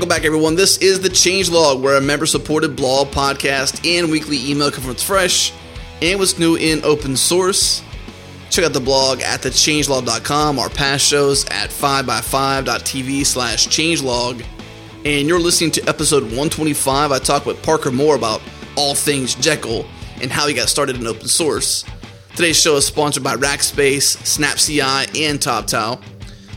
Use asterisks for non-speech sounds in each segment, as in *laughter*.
Welcome back, everyone. This is the Changelog, where a member-supported blog, podcast, and weekly email comes what's fresh and what's new in open source. Check out the blog at thechangelog.com, our past shows at 5by5.tv slash changelog. And you're listening to episode 125. I talk with Parker Moore about all things Jekyll and how he got started in open source. Today's show is sponsored by Rackspace, SnapCI, and TopTal.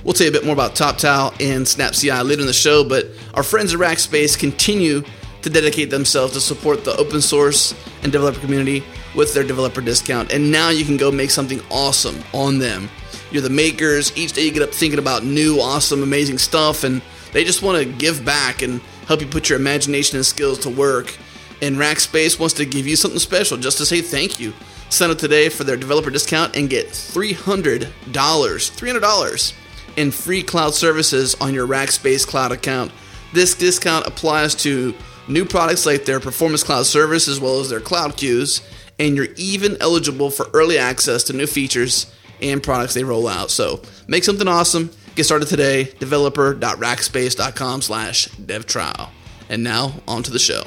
We'll tell you a bit more about TopTal and SnapCI later in the show, but our friends at Rackspace continue to dedicate themselves to support the open source and developer community with their developer discount. And now you can go make something awesome on them. You're the makers. Each day you get up thinking about new, awesome, amazing stuff, and they just want to give back and help you put your imagination and skills to work. And Rackspace wants to give you something special just to say thank you. Sign up today for their developer discount and get $300, $300 in free cloud services on your Rackspace cloud account. This discount applies to new products like their Performance Cloud service as well as their cloud queues, and you're even eligible for early access to new features and products they roll out. So make something awesome. Get started today. Developer.rackspace.com slash devtrial. And now on to the show.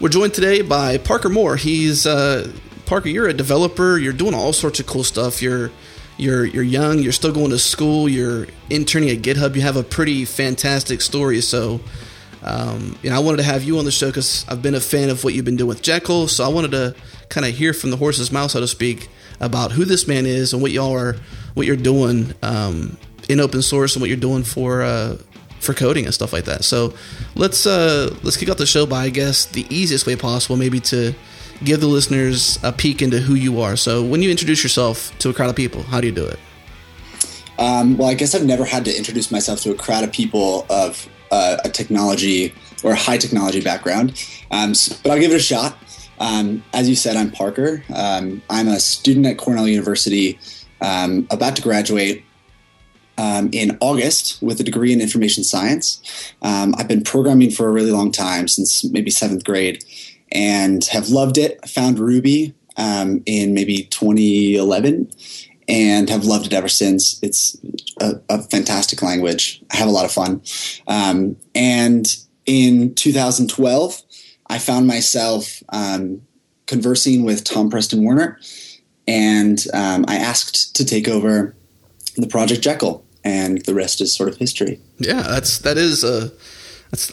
We're joined today by Parker Moore. He's uh, Parker. You're a developer. You're doing all sorts of cool stuff. You're you're you're young. You're still going to school. You're interning at GitHub. You have a pretty fantastic story. So, um, you know, I wanted to have you on the show because I've been a fan of what you've been doing with Jekyll. So I wanted to kind of hear from the horse's mouth, so to speak, about who this man is and what y'all are, what you're doing um, in open source and what you're doing for uh, for coding and stuff like that. So let's uh, let's kick off the show by I guess the easiest way possible, maybe to give the listeners a peek into who you are. So when you introduce yourself to a crowd of people, how do you do it? Um, well, I guess I've never had to introduce myself to a crowd of people of uh, a technology or a high technology background, um, but I'll give it a shot. Um, as you said, I'm Parker. Um, I'm a student at Cornell University, um, about to graduate um, in August with a degree in information science. Um, I've been programming for a really long time, since maybe seventh grade, and have loved it. I found Ruby um, in maybe 2011 and have loved it ever since. It's a, a fantastic language. I have a lot of fun. Um, and in 2012, I found myself um, conversing with Tom Preston Werner, and um, I asked to take over the Project Jekyll, and the rest is sort of history. Yeah, that's that is a.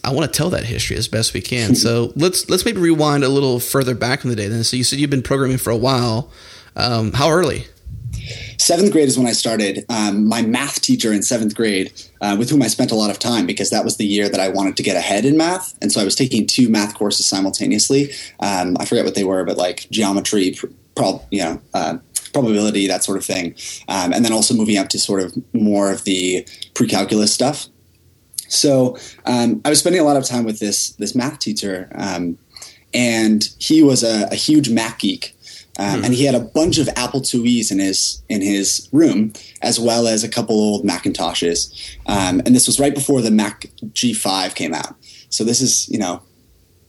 I want to tell that history as best we can. so let's let's maybe rewind a little further back in the day. Then, so you said you've been programming for a while. Um, how early? Seventh grade is when I started. Um, my math teacher in seventh grade, uh, with whom I spent a lot of time because that was the year that I wanted to get ahead in math, and so I was taking two math courses simultaneously. Um, I forget what they were, but like geometry, prob, you know, uh, probability, that sort of thing, um, and then also moving up to sort of more of the pre-calculus stuff. So um, I was spending a lot of time with this this math teacher, um, and he was a, a huge Mac geek. Um, And he had a bunch of Apple IIe's in his in his room, as well as a couple old Macintoshes. Um, and this was right before the Mac G5 came out. So this is you know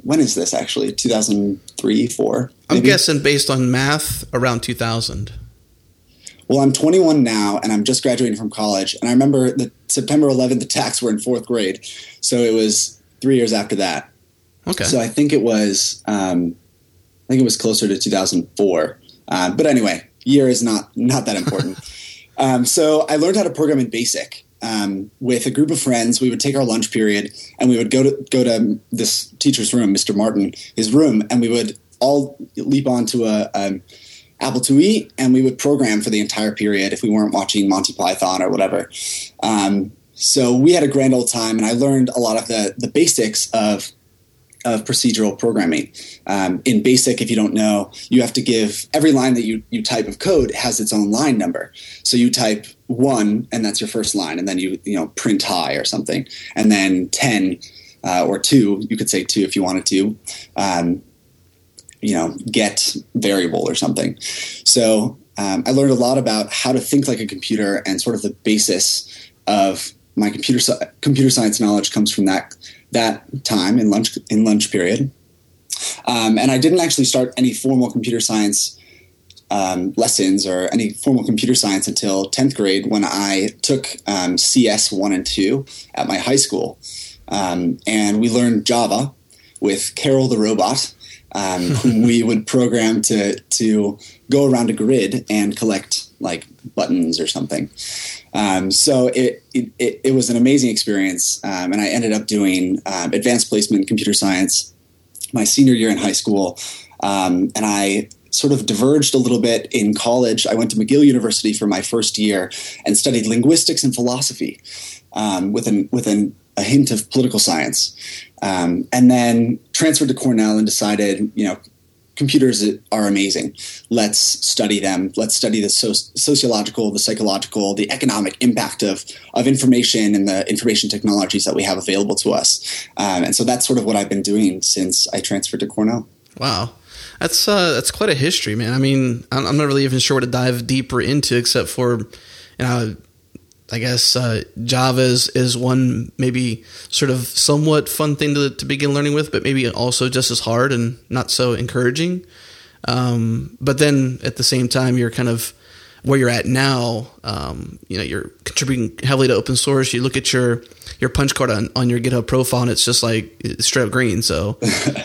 when is this actually 2003 4 I'm guessing based on math around 2000. Well, I'm 21 now, and I'm just graduating from college. And I remember the September 11th attacks were in fourth grade, so it was three years after that. Okay. So I think it was, um, I think it was closer to 2004. Uh, but anyway, year is not not that important. *laughs* um, so I learned how to program in BASIC um, with a group of friends. We would take our lunch period, and we would go to go to this teacher's room, Mr. Martin, his room, and we would all leap onto a, a Apple IIe, and we would program for the entire period if we weren't watching Monty Python or whatever. Um, so we had a grand old time, and I learned a lot of the the basics of of procedural programming. Um, in BASIC, if you don't know, you have to give every line that you, you type of code has its own line number. So you type one, and that's your first line, and then you you know print high or something, and then ten uh, or two, you could say two if you wanted to. Um, you know, get variable or something. So um, I learned a lot about how to think like a computer and sort of the basis of my computer computer science knowledge comes from that that time in lunch in lunch period. Um, and I didn't actually start any formal computer science um, lessons or any formal computer science until 10th grade when I took um, CS 1 and 2 at my high school. Um, and we learned Java with Karel the robot, um, *laughs* we would program to, to go around a grid and collect like buttons or something. Um, so it, it, it, was an amazing experience. Um, and I ended up doing advanced placement in computer science my senior year in high school. and I sort of diverged a little bit in college. I went to McGill University for my first year and studied linguistics and philosophy um, with, an, with an, a hint of political science. Um, and then transferred to Cornell and decided, you know, computers are amazing. Let's study them. Let's study the so- sociological, the psychological, the economic impact of, of information and the information technologies that we have available to us. Um, and so that's sort of what I've been doing since I transferred to Cornell. Wow. That's uh, that's quite a history, man. I mean, I'm not really even sure what to dive deeper into, except for, you know, I guess uh, Java is, is one maybe sort of somewhat fun thing to, to begin learning with, but maybe also just as hard and not so encouraging. Um, but then at the same time, you're kind of where you're at now, um, you know, you're contributing heavily to open source. You look at your your punch card on, on your GitHub profile, and it's just like it's straight up green. So *laughs*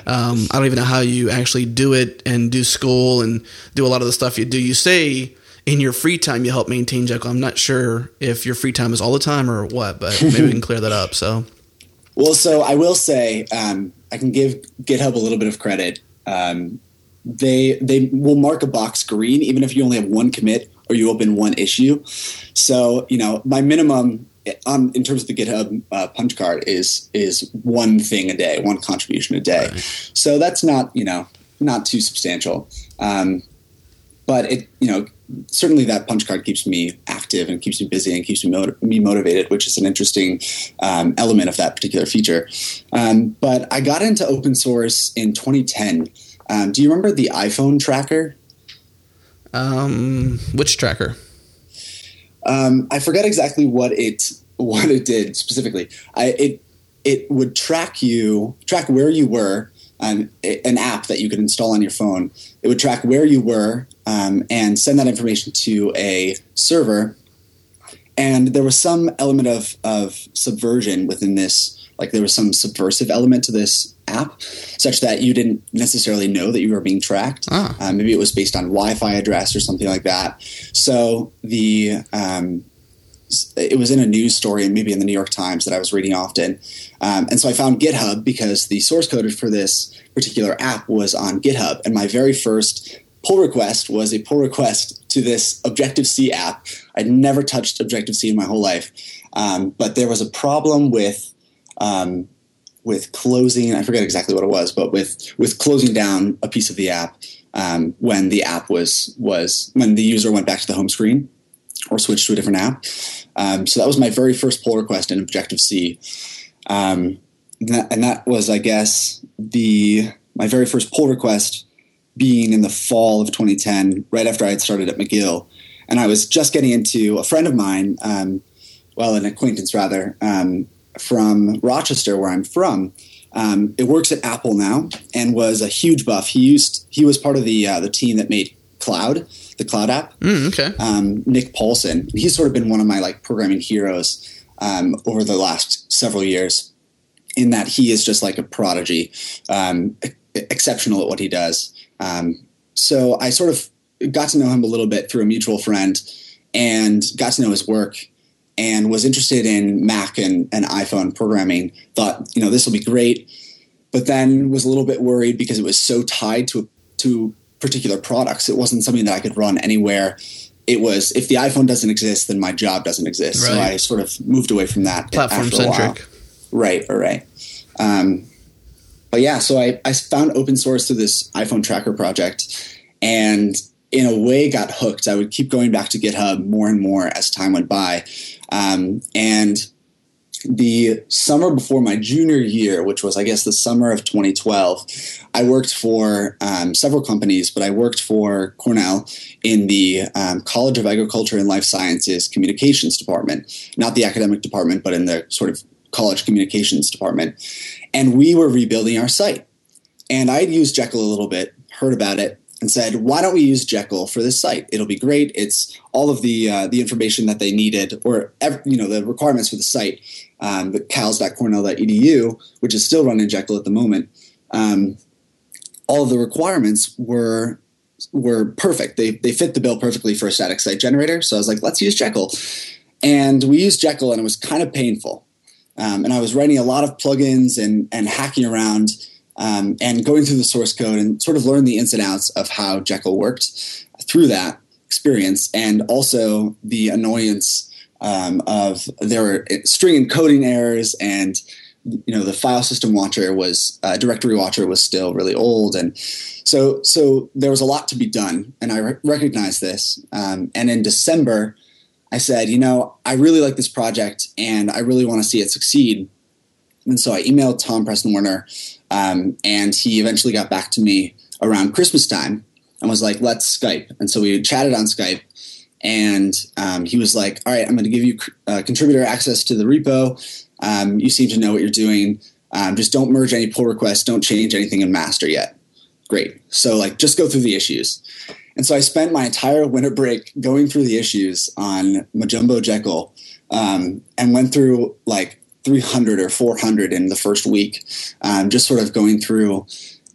um, I don't even know how you actually do it and do school and do a lot of the stuff you do. You say in your free time you help maintain Jekyll. I'm not sure if your free time is all the time or what, but maybe we can clear that up. So, *laughs* well, so I will say um, I can give GitHub a little bit of credit. Um, they they will mark a box green even if you only have one commit or you open one issue. So you know my minimum on in terms of the GitHub uh, punch card is is one thing a day, one contribution a day. Right. So that's not you know not too substantial, um, but it you know certainly that punch card keeps me active and keeps me busy and keeps me, motiv- me motivated, which is an interesting um, element of that particular feature. Um, but I got into open source in 2010. Um, do you remember the iPhone tracker? Um, which tracker? Um, I forget exactly what it what it did specifically. I, it it would track you, track where you were. Um, an app that you could install on your phone. It would track where you were um, and send that information to a server. And there was some element of of subversion within this. Like there was some subversive element to this app such that you didn't necessarily know that you were being tracked. Ah. Uh, maybe it was based on Wi-Fi address or something like that. So the um, it was in a news story and maybe in the New York Times that I was reading often. Um, and so I found GitHub because the source code for this particular app was on GitHub. And my very first pull request was a pull request to this Objective C app. I'd never touched Objective C in my whole life. Um, but there was a problem with um, with closing. I forget exactly what it was, but with with closing down a piece of the app um, when the app was was when the user went back to the home screen or switched to a different app. Um, so that was my very first pull request in Objective C, um, and, that, and that was, I guess, the my very first pull request being in the fall of 2010, right after I had started at McGill, and I was just getting into a friend of mine, um, well, an acquaintance rather, um, from Rochester, where I'm from. Um, it works at Apple now, and was a huge buff. He used he was part of the uh, the team that made Cloud, the Cloud app. Mm, okay. Um, Nick Paulson. He's sort of been one of my like programming heroes um, over the last several years. In that he is just like a prodigy, um, exceptional at what he does. Um, so I sort of got to know him a little bit through a mutual friend, and got to know his work and was interested in Mac and, and iPhone programming, thought, you know, this will be great, but then was a little bit worried because it was so tied to to particular products. It wasn't something that I could run anywhere. It was if the iPhone doesn't exist, then my job doesn't exist. Right. So I sort of moved away from that. Platform centric. Right, right. Um, but yeah, so I, I found open source through this iPhone tracker project and in a way got hooked. I would keep going back to GitHub more and more as time went by. Um, and the summer before my junior year, which was, I guess, the summer of 2012, I worked for um, several companies, but I worked for Cornell in the um, College of Agriculture and Life Sciences Communications Department, not the academic department, but in the sort of college communications department. And we were rebuilding our site. And I'd used Jekyll a little bit, heard about it, and said, "Why don't we use Jekyll for this site? It'll be great. It's all of the uh, the information that they needed, or you know the requirements for the site, um, the cals.cornell.edu, which is still running Jekyll at the moment. Um, all of the requirements were were perfect. They they fit the bill perfectly for a static site generator. So I was like, let's use Jekyll, and we used Jekyll, and it was kind of painful. Um, and I was writing a lot of plugins and and hacking around um, and going through the source code and sort of learn the ins and outs of how Jekyll worked through that experience, and also the annoyance um, of there were string encoding errors and you know the file system watcher was uh, directory watcher was still really old. And so so there was a lot to be done. And i re- recognized this um, and in december i said you know i really like this project and i really want to see it succeed and so i emailed tom preston werner um, and he eventually got back to me around Christmas time and was like, let's Skype. And so we chatted on Skype. And um, he was like, all right, I'm going to give you uh, contributor access to the repo. Um, you seem to know what you're doing. Um, just don't merge any pull requests. Don't change anything in master yet. Great. So, like, just go through the issues. And so I spent my entire winter break going through the issues on mojombo Jekyll um, and went through like 300 or 400 in the first week, um, just sort of going through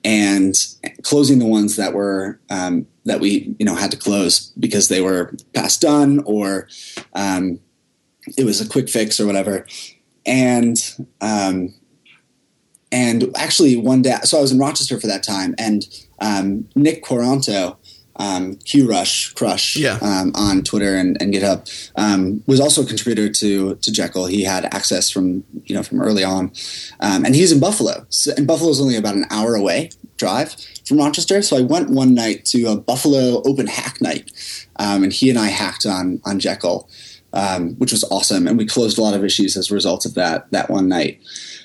and closing the ones that were um, that we you know had to close because they were past done or um, it was a quick fix or whatever. And um, and actually one day, so I was in Rochester for that time, and um, Nick Quaranto um, Q Rush Crush yeah. um, on Twitter and, and GitHub um, was also a contributor to to Jekyll. He had access from you know from early on, um, and he's in Buffalo. So, and Buffalo is only about an hour away drive from Rochester. So I went one night to a Buffalo Open Hack Night, um, and he and I hacked on on Jekyll, um, which was awesome. And we closed a lot of issues as a result of that that one night.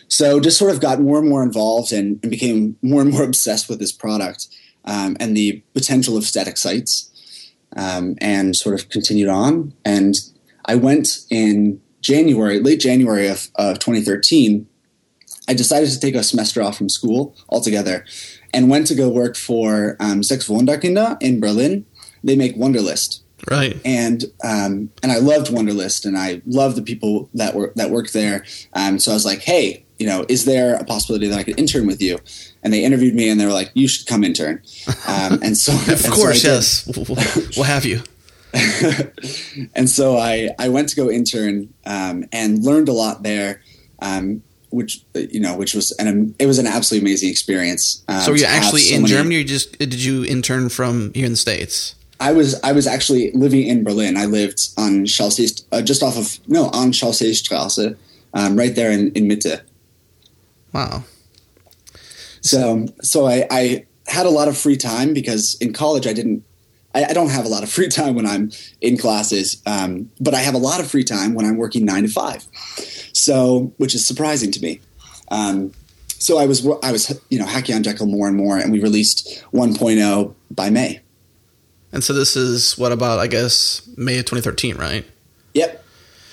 So just sort of got more and more involved and, and became more and more *laughs* obsessed with this product um, and the potential of static sites, um, and sort of continued on. And I went in January, late January of, of 2013. I decided to take a semester off from school altogether, and went to go work for um, Sechs Wunderkinder in Berlin. They make Wunderlist, right? And um, and I loved Wunderlist, and I loved the people that were that worked there. Um, so I was like, hey, you know, is there a possibility that I could intern with you? And they interviewed me and they were like, you should come intern. Um, *laughs* and so, of and course, so yes. we'll have you. *laughs* and so I, I went to go intern um, and learned a lot there, um, which you know, which was an it was an absolutely amazing experience. Um, so were you actually so in many, Germany, or just did you intern from here in the states? I was I was actually living in Berlin. I lived on Chelsea, uh, just off of no on Chelsea um, right there in, in Mitte. Wow. So so I, I had a lot of free time because in college I didn't I, I don't have a lot of *laughs* free time when I'm in classes, um, but I have a lot of free time when I'm working nine to five. So which is surprising to me. Um, so I was I was you know hacking on Jekyll more and more, and we released 1.0 by May. And so this is what about I guess May of 2013, right? Yep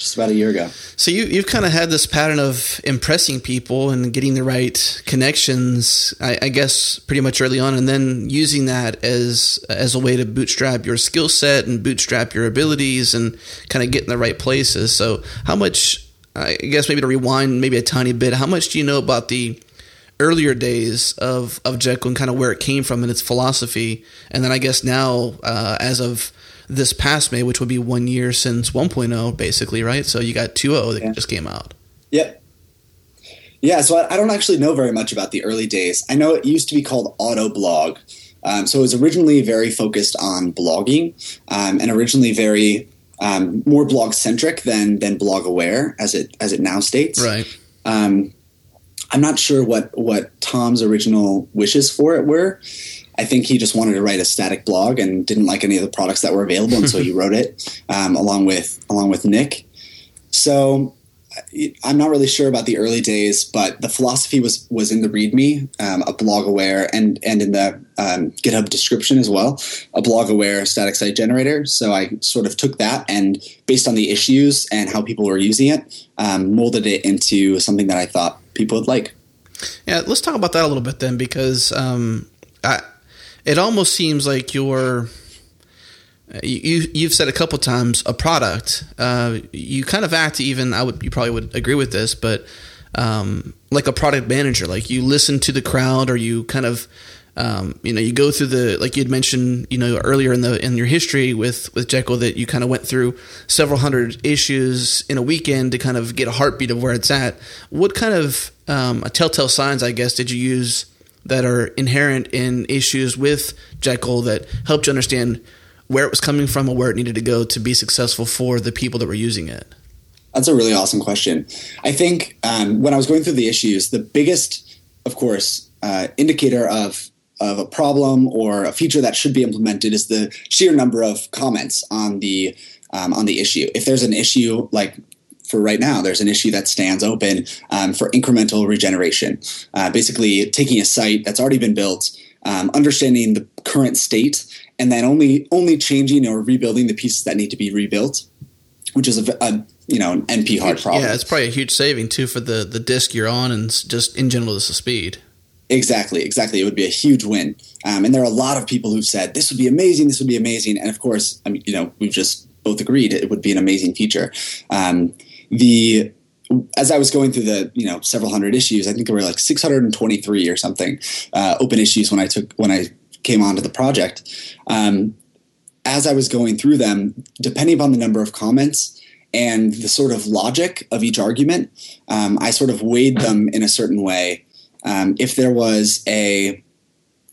just about a year ago. So you you've kind of had this pattern of impressing people and getting the right connections, I, I, guess, pretty much early on, and then using that as as a way to bootstrap your skill set and bootstrap your abilities and kind of get in the right places. So how much? I guess maybe to rewind maybe a tiny bit. How much do you know about the earlier days of of Jekyll and kind of where it came from and its philosophy, and then I guess now uh, as of this past May, which would be one year since 1.0, basically, right? So you got 2.0 that yeah. just came out. Yep. Yeah, so I, I, don't actually know very much about the early days. I know it used to be called Autoblog. Um, so it was originally very focused on blogging um, and originally very um, more blog centric than than blog aware as it as it now states. Right. Um, I'm not sure what what Tom's original wishes for it were. I think he just wanted to write a static blog and didn't like any of the products that were available, and so he *laughs* wrote it um, along with along with Nick. So I'm not really sure about the early days, but the philosophy was was in the README, um, a blog aware, and and in the um, GitHub description as well, a blog aware static site generator. So I sort of took that and based on the issues and how people were using it, um, molded it into something that I thought people would like. Yeah, let's talk about that a little bit then, because um, I it almost seems like you're you you've said a couple times a product. Uh, you kind of act even. I would you probably would agree with this, but um, like a product manager, like you listen to the crowd, or you kind of um, you know you go through the like you'd mentioned you know earlier in the in your history with with Jekyll that you kind of went through several hundred issues in a weekend to kind of get a heartbeat of where it's at. What kind of um, a telltale signs, I guess, did you use that are inherent in issues with Jekyll that helped you understand? where it was coming from or where it needed to go to be successful for the people that were using it? That's a really awesome question. I think um, when I was going through the issues, the biggest, of course, uh, indicator of of a problem or a feature that should be implemented is the sheer number of comments on the um, on the issue. If there's an issue like for right now, there's an issue that stands open um, for incremental regeneration, uh, basically taking a site that's already been built, um, understanding the current state, and then only only changing or rebuilding the pieces that need to be rebuilt, which is a, a you know an NP hard problem. Yeah, it's probably a huge saving too for the the disk you're on and just in general the speed. Exactly, exactly. It would be a huge win. Um, and there are a lot of people who've said this would be amazing. This would be amazing. And of course, I mean, you know, we've just both agreed it would be an amazing feature. Um, the as I was going through the you know several hundred issues, I think there were like 623 or something uh, open issues when I took when I came onto the project. Um, as I was going through them, depending upon the number of comments and the sort of logic of each argument, um, I sort of weighed them in a certain way. Um, if there was a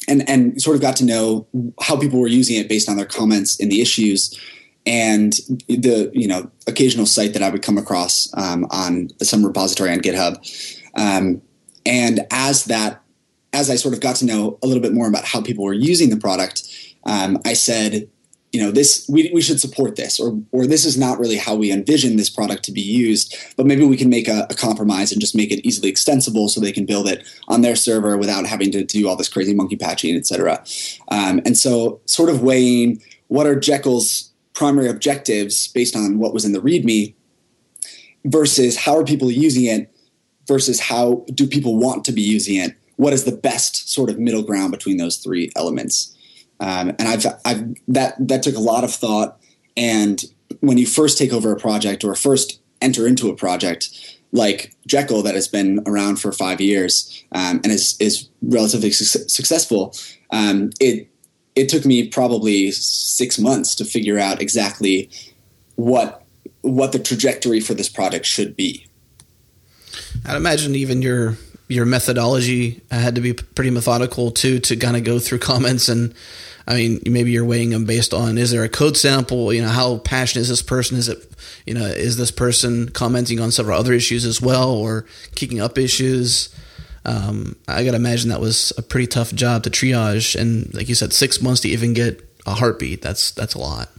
and and sort of got to know how people were using it based on their comments in the issues and the you know occasional site that I would come across um, on some repository on GitHub. Um, and as that as I sort of got to know a little bit more about how people were using the product, um, I said, you know, this we, we should support this, or or this is not really how we envision this product to be used, but maybe we can make a, a compromise and just make it easily extensible so they can build it on their server without having to do all this crazy monkey patching, et cetera. Um, and so, sort of weighing what are Jekyll's primary objectives based on what was in the README versus how are people using it versus how do people want to be using it what is the best sort of middle ground between those three elements. Um, and I've, I've that that took a lot of thought. And when you first take over a project or first enter into a project like Jekyll that has been around for five years um, and is is relatively su- successful, um, it it took me probably six months to figure out exactly what what the trajectory for this project should be. I'd imagine even your your methodology uh, had to be pretty methodical too to kind of go through *laughs* comments and I mean maybe you're weighing them based on is there a code sample? You know how passionate is this person? Is it you know is this person commenting on several other issues as well or kicking up issues um, I got to imagine that was a pretty tough job to triage and like you said six months to even get a heartbeat that's that's a lot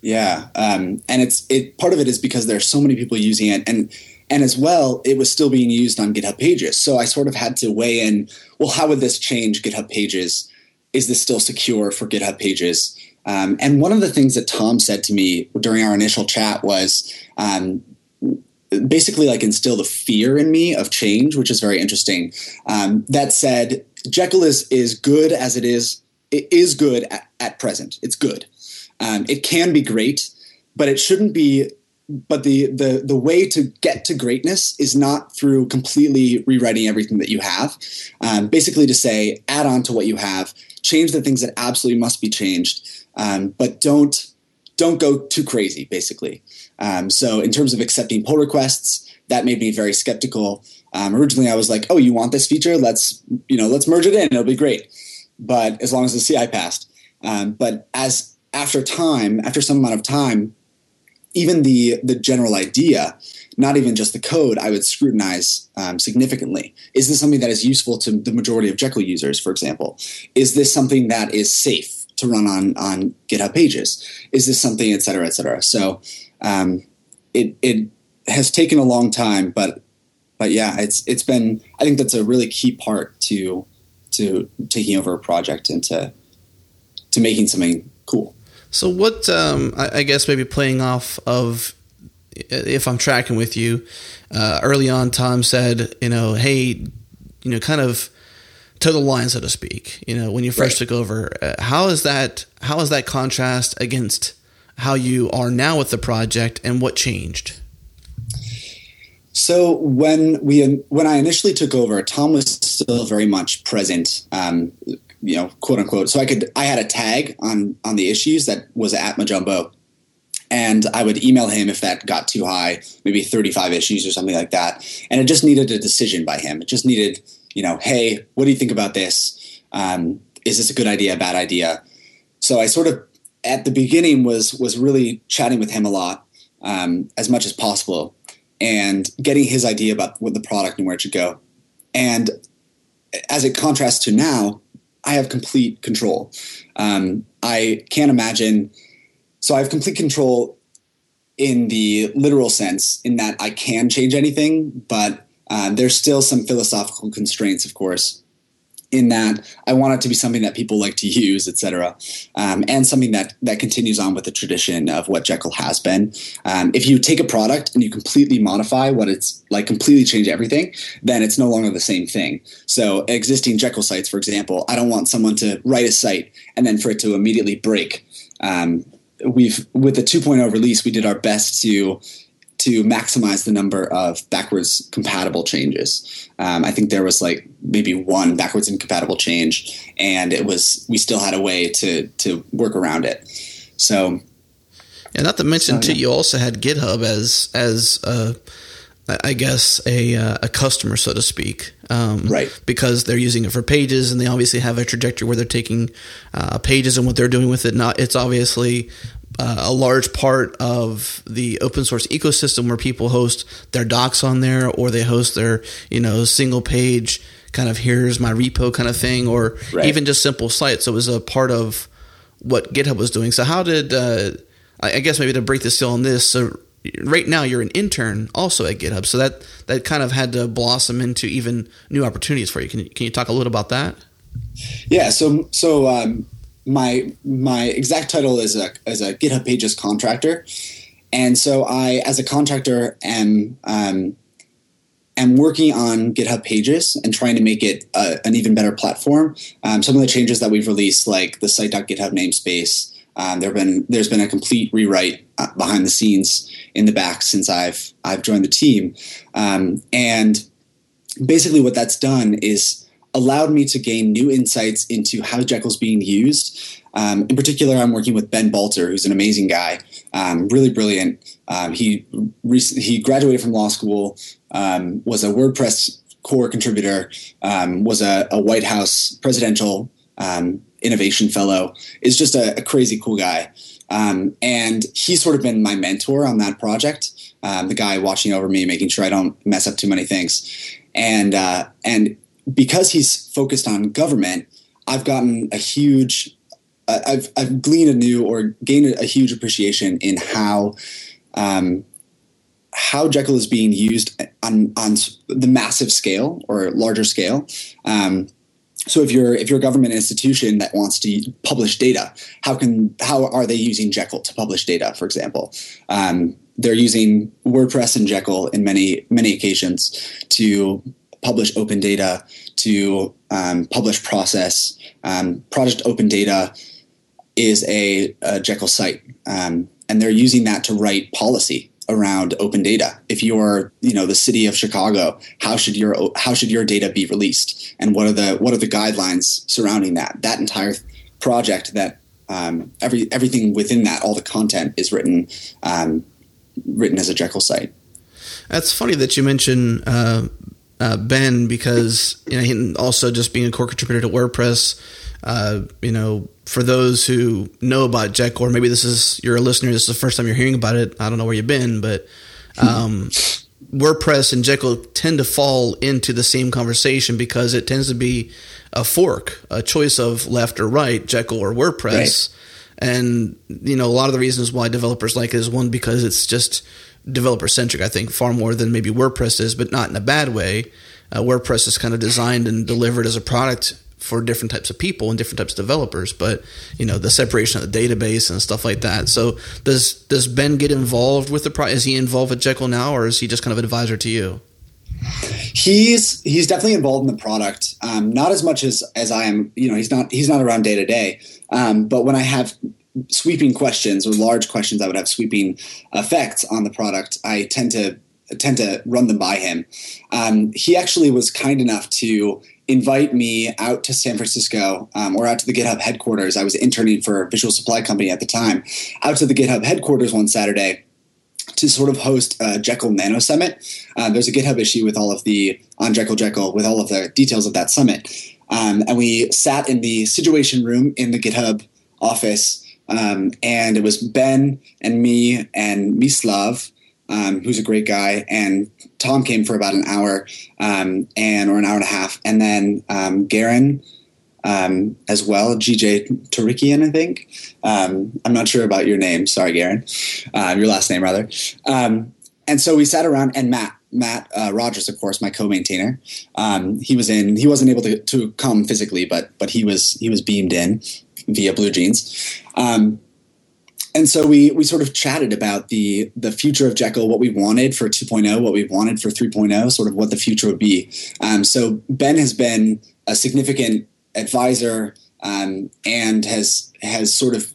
yeah um, and it's it part of it is because there's so many people using it and and as well, it was still being used on GitHub Pages. So I sort of had to weigh in well, how would this change GitHub Pages? Is this still secure for GitHub Pages? Um, and one of the things that Tom said to me during our initial chat was um, basically like instill the fear in me of change, which is very interesting. Um, that said, Jekyll is is good as it is. It is good at, at present. It's good. Um, it can be great, but it shouldn't be but the the the way to get to greatness is not through completely rewriting everything that you have. Um, basically, to say add on to what you have, change the things that absolutely must be changed, um, but don't don't go too crazy. Basically, um, so in terms of accepting pull requests, that made me very skeptical. Um, originally, I was like, "Oh, you want this feature? Let's you know let's merge it in. It'll be great." But as long as the CI passed, um, but as after time, after some amount of time, even the the general idea, not even just the code, I would scrutinize um, significantly. Is this something that is useful to the majority of Jekyll users, for example? Is this something that is safe to run on on GitHub Pages? Is this something, et cetera, et cetera? So um, it it has taken a long time, but but yeah, it's it's been. I think that's a really key part to to taking over a project and to to making something cool. So what? Um, I, I, guess maybe playing off of, if I'm tracking with you, uh, early on, Tom said, you know, hey, you know, kind of to the line, so to speak. You know, when you first Right. took over, uh, how is that? How is that contrast against how you are now with the project, and what changed? So when we when I initially took over, Tom was still very much present, um, you know, quote unquote. So I could I had a tag on on the issues that was at mojombo, and I would email him if that got too high, maybe thirty five issues or something like that, and it just needed a decision by him. It just needed, you know, hey, what do you think about this? Um, is this a good idea, a bad idea? So I sort of at the beginning was was really chatting with him a lot, um, as much as possible and getting his idea about what the product and where it should go. And as it contrasts to now, I have complete control. Um, I can't imagine. So I have complete control in the literal sense, in that I can change anything, but uh, there's still some philosophical constraints, of course, in that I want it to be something that people like to use, et cetera, um, and something that that continues on with the tradition of what Jekyll has been. Um, if you take a product and you completely modify what it's like, completely change everything, then it's no longer the same thing. So existing Jekyll sites, for example, I don't want someone to write a site and then for it to immediately break. Um, we've with the 2.0 release, we did our best to to maximize the number of backwards compatible changes. Um, I think there was like maybe one backwards incompatible change, and it was we still had a way to to work around it. So Yeah, not to mention So, too, yeah. you also had GitHub as as uh, I guess a uh, a customer, so to speak, um, Right. Because they're using it for pages, and they obviously have a trajectory where they're taking uh, pages and what they're doing with it. Not, it's obviously uh, a large part of the open source ecosystem where people host their docs on there, or they host their you know single page kind of here's my repo kind of thing, or Right. even just simple sites. So it was a part of what GitHub was doing. So how did uh, I guess maybe to break the seal on this? So right now you're an intern also at GitHub, so that that kind of had to blossom into even new opportunities for you. Can you, can you talk a little about that? yeah, so so um, my my exact title is a as a GitHub Pages contractor, and so I as a contractor am um, am working on GitHub Pages and trying to make it uh, an even better platform. Um, some of the changes that we've released, like the site.github namespace, um, there been there's been a complete rewrite uh, behind the scenes in the back since I've I've joined the team, um, and basically what that's done is allowed me to gain new insights into how Jekyll's being used. Um, in particular, I'm working with Ben Balter, who's an amazing guy, um, really brilliant. Um, he rec- he graduated from law school, um, was a WordPress core contributor, um, was a, a White House presidential um, innovation fellow. Is just a, a crazy cool guy, um, and he's sort of been my mentor on that project. Um, the guy watching over me, making sure I don't mess up too many things, and uh, and because he's focused on government, I've gotten a huge, uh, I've I've gleaned a new or gained a, a huge appreciation in how. Um, how Jekyll is being used on on the massive scale or larger scale. Um, so if you're if you're a government institution that wants to publish data, how can how are they using Jekyll to publish data? For example, um, they're using WordPress and Jekyll in many many occasions to publish open data, to um, publish process. Um, Project Open Data is a, a Jekyll site, um, and they're using that to write policy around open data. If you're, you know, the city of Chicago, how should your how should your data be released, and what are the what are the guidelines surrounding that? That entire project, that um, every everything within that, all the content is written um, written as a Jekyll site. That's funny that you mention uh, uh, Ben because you know he also just being a core contributor to WordPress. Uh, you know, for those who know about Jekyll, or maybe this is you're a listener, this is the first time you're hearing about it. I don't know where you've been, but um, WordPress and Jekyll tend to fall into the same conversation because it tends to be a fork, a choice of left or right, Jekyll or WordPress. And you know, a lot of the reasons why developers like it is one because it's just developer centric. I think far more than maybe WordPress is, but not in a bad way. Uh, WordPress is kind of designed and delivered as a product for different types of people and different types of developers. But you know, the separation of the database and stuff like that. So does does Ben get involved with the pro? Is he involved with Jekyll now, or is he just kind of an advisor to you? He's he's definitely involved in the product, um, not as much as as I am. You know, he's not he's not around day to day. Um, but when I have sweeping questions or large questions, I would have sweeping effects on the product. I tend to tend to run them by him. Um, he actually was kind enough to invite me out to San Francisco um, or out to the GitHub headquarters. I was interning for a visual supply company at the time. Out to the GitHub headquarters one Saturday to sort of host a Jekyll Nano Summit. Um, there's a GitHub issue with all of the on Jekyll Jekyll with all of the details of that summit. Um, and we sat in the situation room in the GitHub office, um, and it was Ben and me and Mislav, um, who's a great guy, and Tom came for about an hour um, and or an hour and a half, and then um, Garen um, as well, GJ Tarikian, I think. Um, I'm not sure about your name. Sorry, Garen. Uh, your last name, rather. Um, and so we sat around, and Matt, Matt uh, Rogers, of course, my co-maintainer. He was in. He wasn't able to, to come physically, but but he was he was beamed in via Blue Jeans. Um, and so we we sort of chatted about the the future of Jekyll, what we wanted for 2.0, what we wanted for 3.0, sort of what the future would be. Um, so Ben has been a significant advisor um, and has has sort of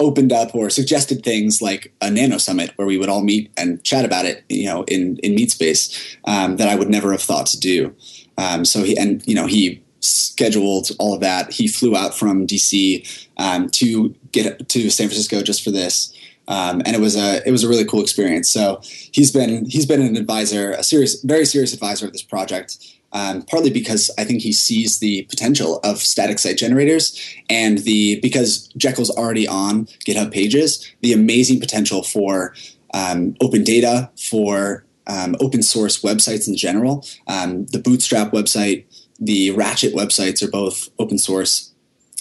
opened up or suggested things like a nano summit where we would all meet and chat about it, you know, in in meet space um, that I would never have thought to do. Um, so he and you know he scheduled all of that. He flew out from DC um, to get to San Francisco just for this. Um, and it was a it was a really cool experience. So he's been he's been an advisor, a serious, very serious advisor of this project, um, partly because I think he sees the potential of static site generators and the because Jekyll's already on GitHub pages, the amazing potential for um, open data for um, open source websites in general. Um, the Bootstrap website, the Ratchet websites are both open source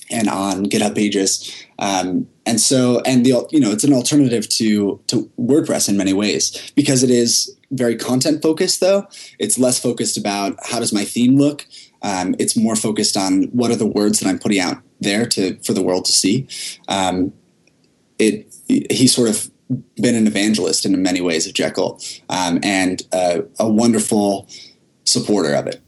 and on GitHub pages. Um, and so, and the you know, it's an alternative to to WordPress in many ways because it is very content focused. Though it's less focused about how does my theme look. Um, it's more focused on what are the words that I'm putting out there to for the world to see. Um, it he's sort of been an evangelist in many ways of Jekyll um, and uh, a wonderful supporter of it.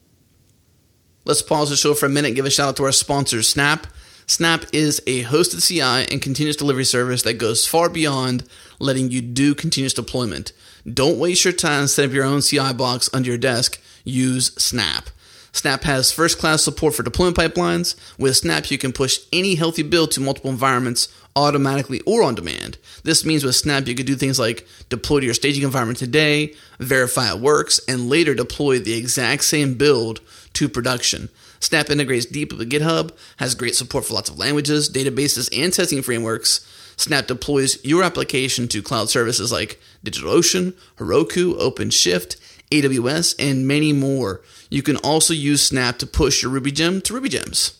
Let's pause the show for a minute give a shout out to our sponsor, Snap. Snap is a hosted CI and continuous delivery service that goes far beyond letting you do continuous deployment. Don't waste your time setting up your own CI box under your desk. Use Snap. Snap has first class support for deployment pipelines. With Snap, you can push any healthy build to multiple environments automatically or on demand. This means with Snap, you can do things like deploy to your staging environment today, verify it works, and later deploy the exact same build to production. Snap integrates deep with GitHub, has great support for lots of languages, databases, and testing frameworks. Snap deploys your application to cloud services like DigitalOcean, Heroku, OpenShift, AWS, and many more. You can also use Snap to push your Ruby gem to Ruby gems.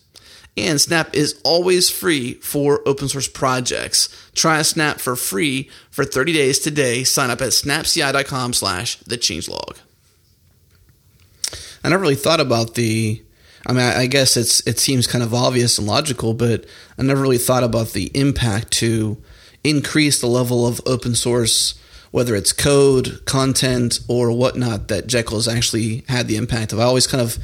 And Snap is always free for open source projects. Try Snap for free for 30 days today. Sign up at snapci.com slash the changelog. I never really thought about the I mean, I, guess it's it seems kind of obvious and logical, but I never really thought about the impact to increase the level of open source, whether it's code, content, or whatnot, that Jekyll has actually had the impact of. I always kind of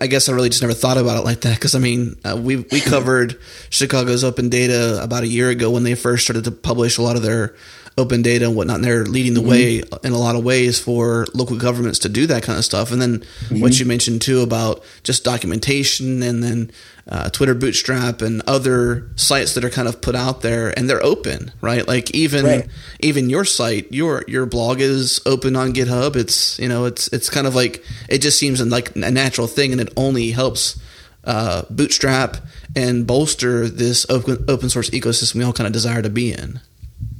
I guess I really just never thought about it like that because I mean uh, we we covered *laughs* Chicago's open data about a year ago when they first started to publish a lot of their open data and whatnot. And they're leading the mm-hmm. way in a lot of ways for local governments to do that kind of stuff. And then mm-hmm. what you mentioned too about just documentation and then uh, Twitter Bootstrap and other sites that are kind of put out there and they're open, right? Like even right. even your site, your your blog is open on GitHub. It's you know it's it's kind of like it just seems like a natural thing, and it only helps uh, bootstrap and bolster this open open source ecosystem we all kind of desire to be in.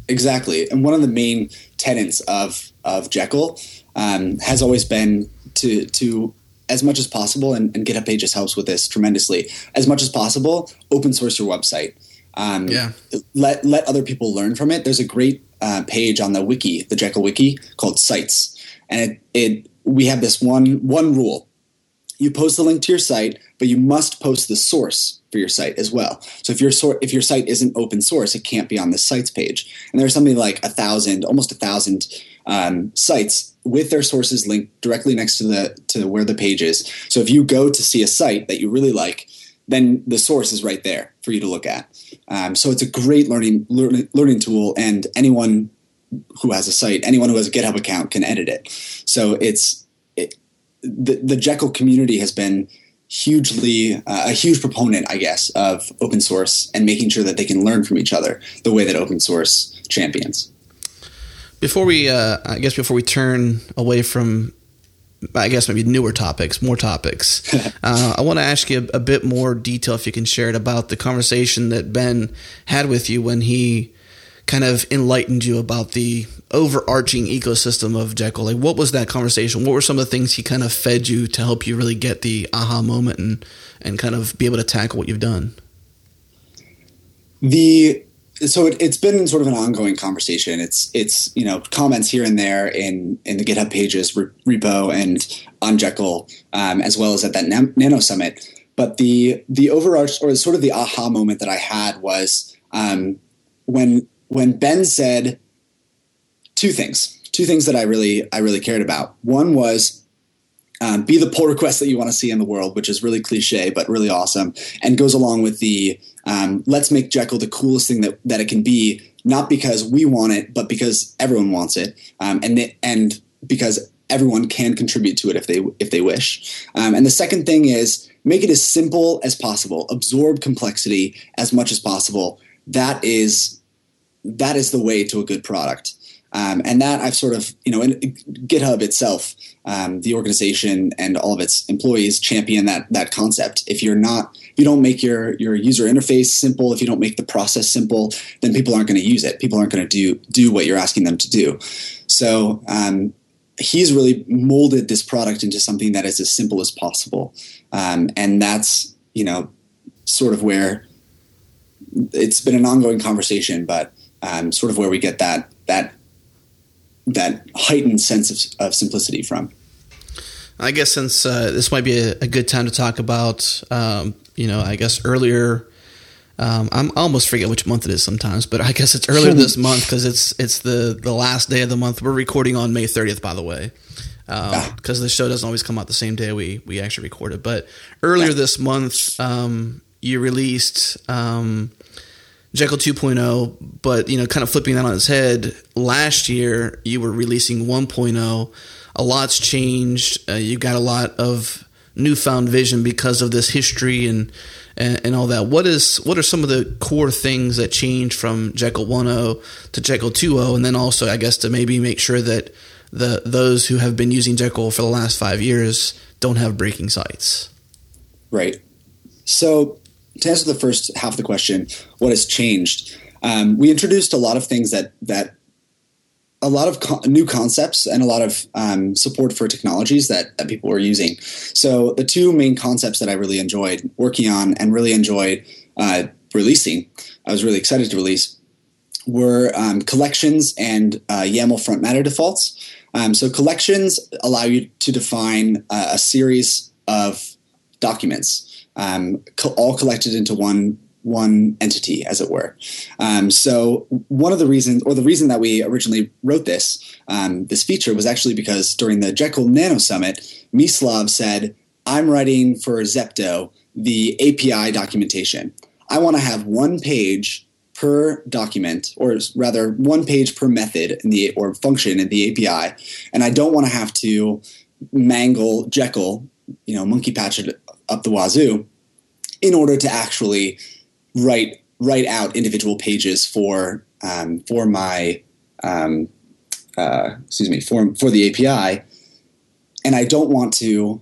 Exactly, and one of the main tenets of of Jekyll um, has always been to to as much as possible, and, and GitHub Pages helps with this tremendously. As much as possible, open source your website. Um, yeah. Let let other people learn from it. There's a great uh, page on the wiki, the Jekyll wiki, called Sites, and it, it we have this one one rule. You post the link to your site, but you must post the source for your site as well. So if your sort if your site isn't open source, it can't be on the sites page. And there's something like a thousand, almost a thousand um, sites with their sources linked directly next to the to where the page is. So if you go to see a site that you really like, then the source is right there for you to look at. Um, so it's a great learning learning, learning tool, and anyone who has a site, anyone who has a GitHub account can edit it. So it's it, the the Jekyll community has been hugely uh, a huge proponent, I guess, of open source and making sure that they can learn from each other the way that open source champions. Before we, uh, I guess, before we turn away from, I guess maybe newer topics, more topics, *laughs* uh, I want to ask you kind of enlightened you about the overarching ecosystem of Jekyll. Like, what was that conversation? What were some of the things he kind of fed you to help you really get the aha moment and and kind of be able to tackle what you've done? The so it, has been sort of an ongoing conversation. It's it's you know comments here and there in in the GitHub pages re- repo and on Jekyll, um, as well as at that Nano Summit. But the the overarch or sort of the aha moment that I had was um, when when Ben said two things, two things that I really I really cared about. One was um, be the pull request that you want to see in the world, which is really cliche but really awesome, and goes along with the um, let's make Jekyll the coolest thing that, that it can be, not because we want it, but because everyone wants it, um, and the, and because everyone can contribute to it if they if they wish. Um, and the second thing is make it as simple as possible, absorb complexity as much as possible. That is that is the way to a good product. Um, and that I've sort of, you know, GitHub itself, um, the organization and all of its employees champion that that concept. If you're not, if you don't make your your user interface simple, if you don't make the process simple, then people aren't going to use it. People aren't going to do do what you're asking them to do. So um, he's really molded this product into something that is as simple as possible, um, and that's you know sort of where it's been an ongoing conversation, but um, sort of where we get that that that heightened sense of, of simplicity from. I guess since uh, this might be a, a, good time to talk about, um, you know, I guess earlier. Um, I'm I almost forget which month it is sometimes, but I guess it's earlier *laughs* this month because it's it's the the last day of the month. We're recording on May 30th, by the way, because um, ah. the show doesn't always come out the same day we we actually record it. But earlier yeah. this month, um, you released um, Jekyll 2.0, but you know, kind of flipping that on its head. Last year, you were releasing 1.0. A lot's changed. Uh, you got a lot of newfound vision because of this history and, and, and all that. What is what are some of the core things that changed from Jekyll 1.0 to Jekyll 2.0, and then also, I guess, to maybe make sure that the those who have been using Jekyll for the last five years don't have breaking sites. Right. So to answer the first half of the question, what has changed? Um, we introduced a lot of things that that a lot of co- new concepts and a lot of um, support for technologies that, that people were using. So the two main concepts that I really enjoyed working on and really enjoyed uh, releasing, I was really excited to release, were um, collections and uh, YAML front matter defaults. Um, so collections allow you to define uh, a series of documents um, co- all collected into one one entity, as it were. Um, so one of the reasons, or the reason that we originally wrote this um, this feature, was actually because during the Jekyll Nano Summit, Mislav said, "I'm writing for Zepto the API documentation. I want to have one page." per document or rather one page per method in the or function in the API and I don't want to have to mangle Jekyll you know monkey patch it up the wazoo in order to actually write write out individual pages for um, for my um, uh, excuse me for for the API, and I don't want to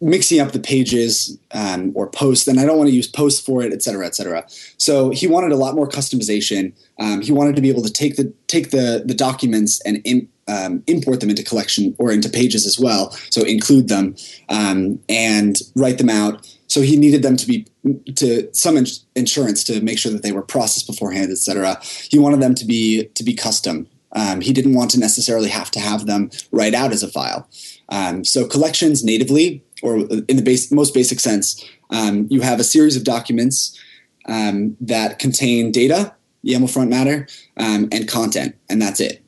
mixing up the pages um, or posts, and I don't want to use posts for it, et cetera, et cetera. So he wanted a lot more customization. Um, he wanted to be able to take the take the the documents and um, import them into collection or into pages as well. So include them um, and write them out. So he needed them to be to some ins- insurance to make sure that they were processed beforehand, et cetera. He wanted them to be to be custom. Um, he didn't want to necessarily have to have them write out as a file. Um, so collections natively, or in the base, most basic sense, um, you have a series of documents um, that contain data, YAML front matter, um, and content, and that's it.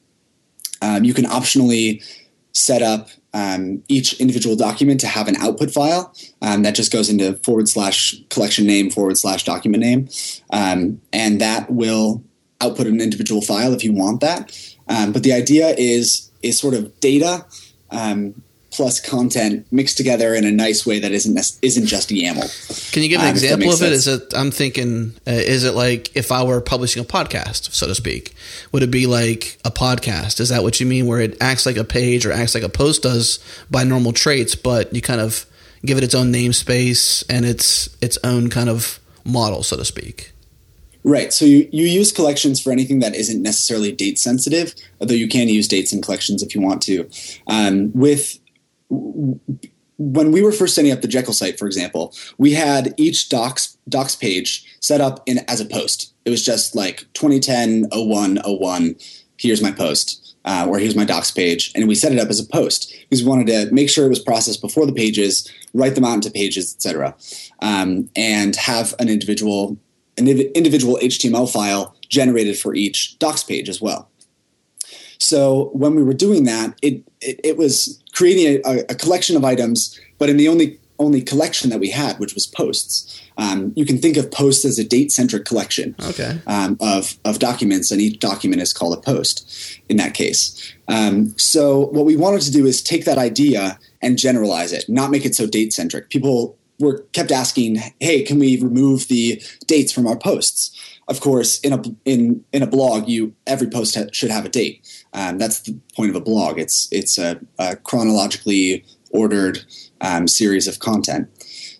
Um, you can optionally set up um, each individual document to have an output file um, that just goes into forward slash collection name forward slash document name, and that will output an individual file if you want that. But the idea is is sort of data um, plus content mixed together in a nice way that isn't isn't just YAML. Can you give an um, example of it? Is it? I'm thinking, uh, is it like if I were publishing a podcast, so to speak? Would it be like a podcast? Is that what you mean, where it acts like a page or acts like a post does by normal traits, but you kind of give it its own namespace and its its own kind of model, so to speak? Right. So you, you use collections for anything that isn't necessarily date sensitive, although you can use dates in collections if you want to. Um, with when we were first setting up the Jekyll site, for example, we had each docs docs page set up in as a post. It was just like 2010 01 01. Here's my post, uh, or here's my docs page, and we set it up as a post because we wanted to make sure it was processed before the pages, write them out into pages, etc., um, and have an individual an individual HTML file generated for each docs page as well. So when we were doing that, it it, it was creating a, a, collection of items, but in the only only collection that we had, which was posts. Um, you can think of posts as a date centric collection okay. um, of of documents, and each document is called a post. In that case, um, so what we wanted to do is take that idea and generalize it, not make it so date centric. People were kept asking, "Hey, can we remove the dates from our posts?" Of course, in a in in a blog, you every post ha- should have a date. Um, that's the point of a blog. It's it's a, a chronologically ordered um, series of content.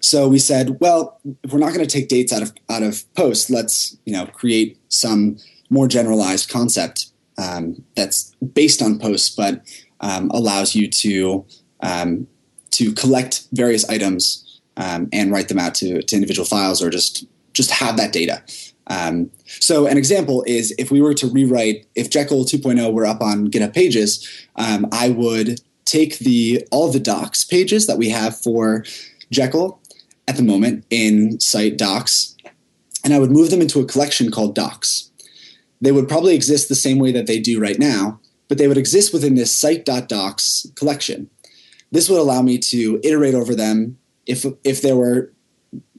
So we said, well, if we're not going to take dates out of out of posts, let's you know create some more generalized concept um, that's based on posts, but um, allows you to um, to collect various items um, and write them out to, to individual files, or just just have that data. Um, so an example is if we were to rewrite, if Jekyll 2.0 were up on GitHub Pages, um, I would take the all the docs pages that we have for Jekyll at the moment in site docs, and I would move them into a collection called docs. They would probably exist the same way that they do right now, but they would exist within this site.docs collection. This would allow me to iterate over them if if there were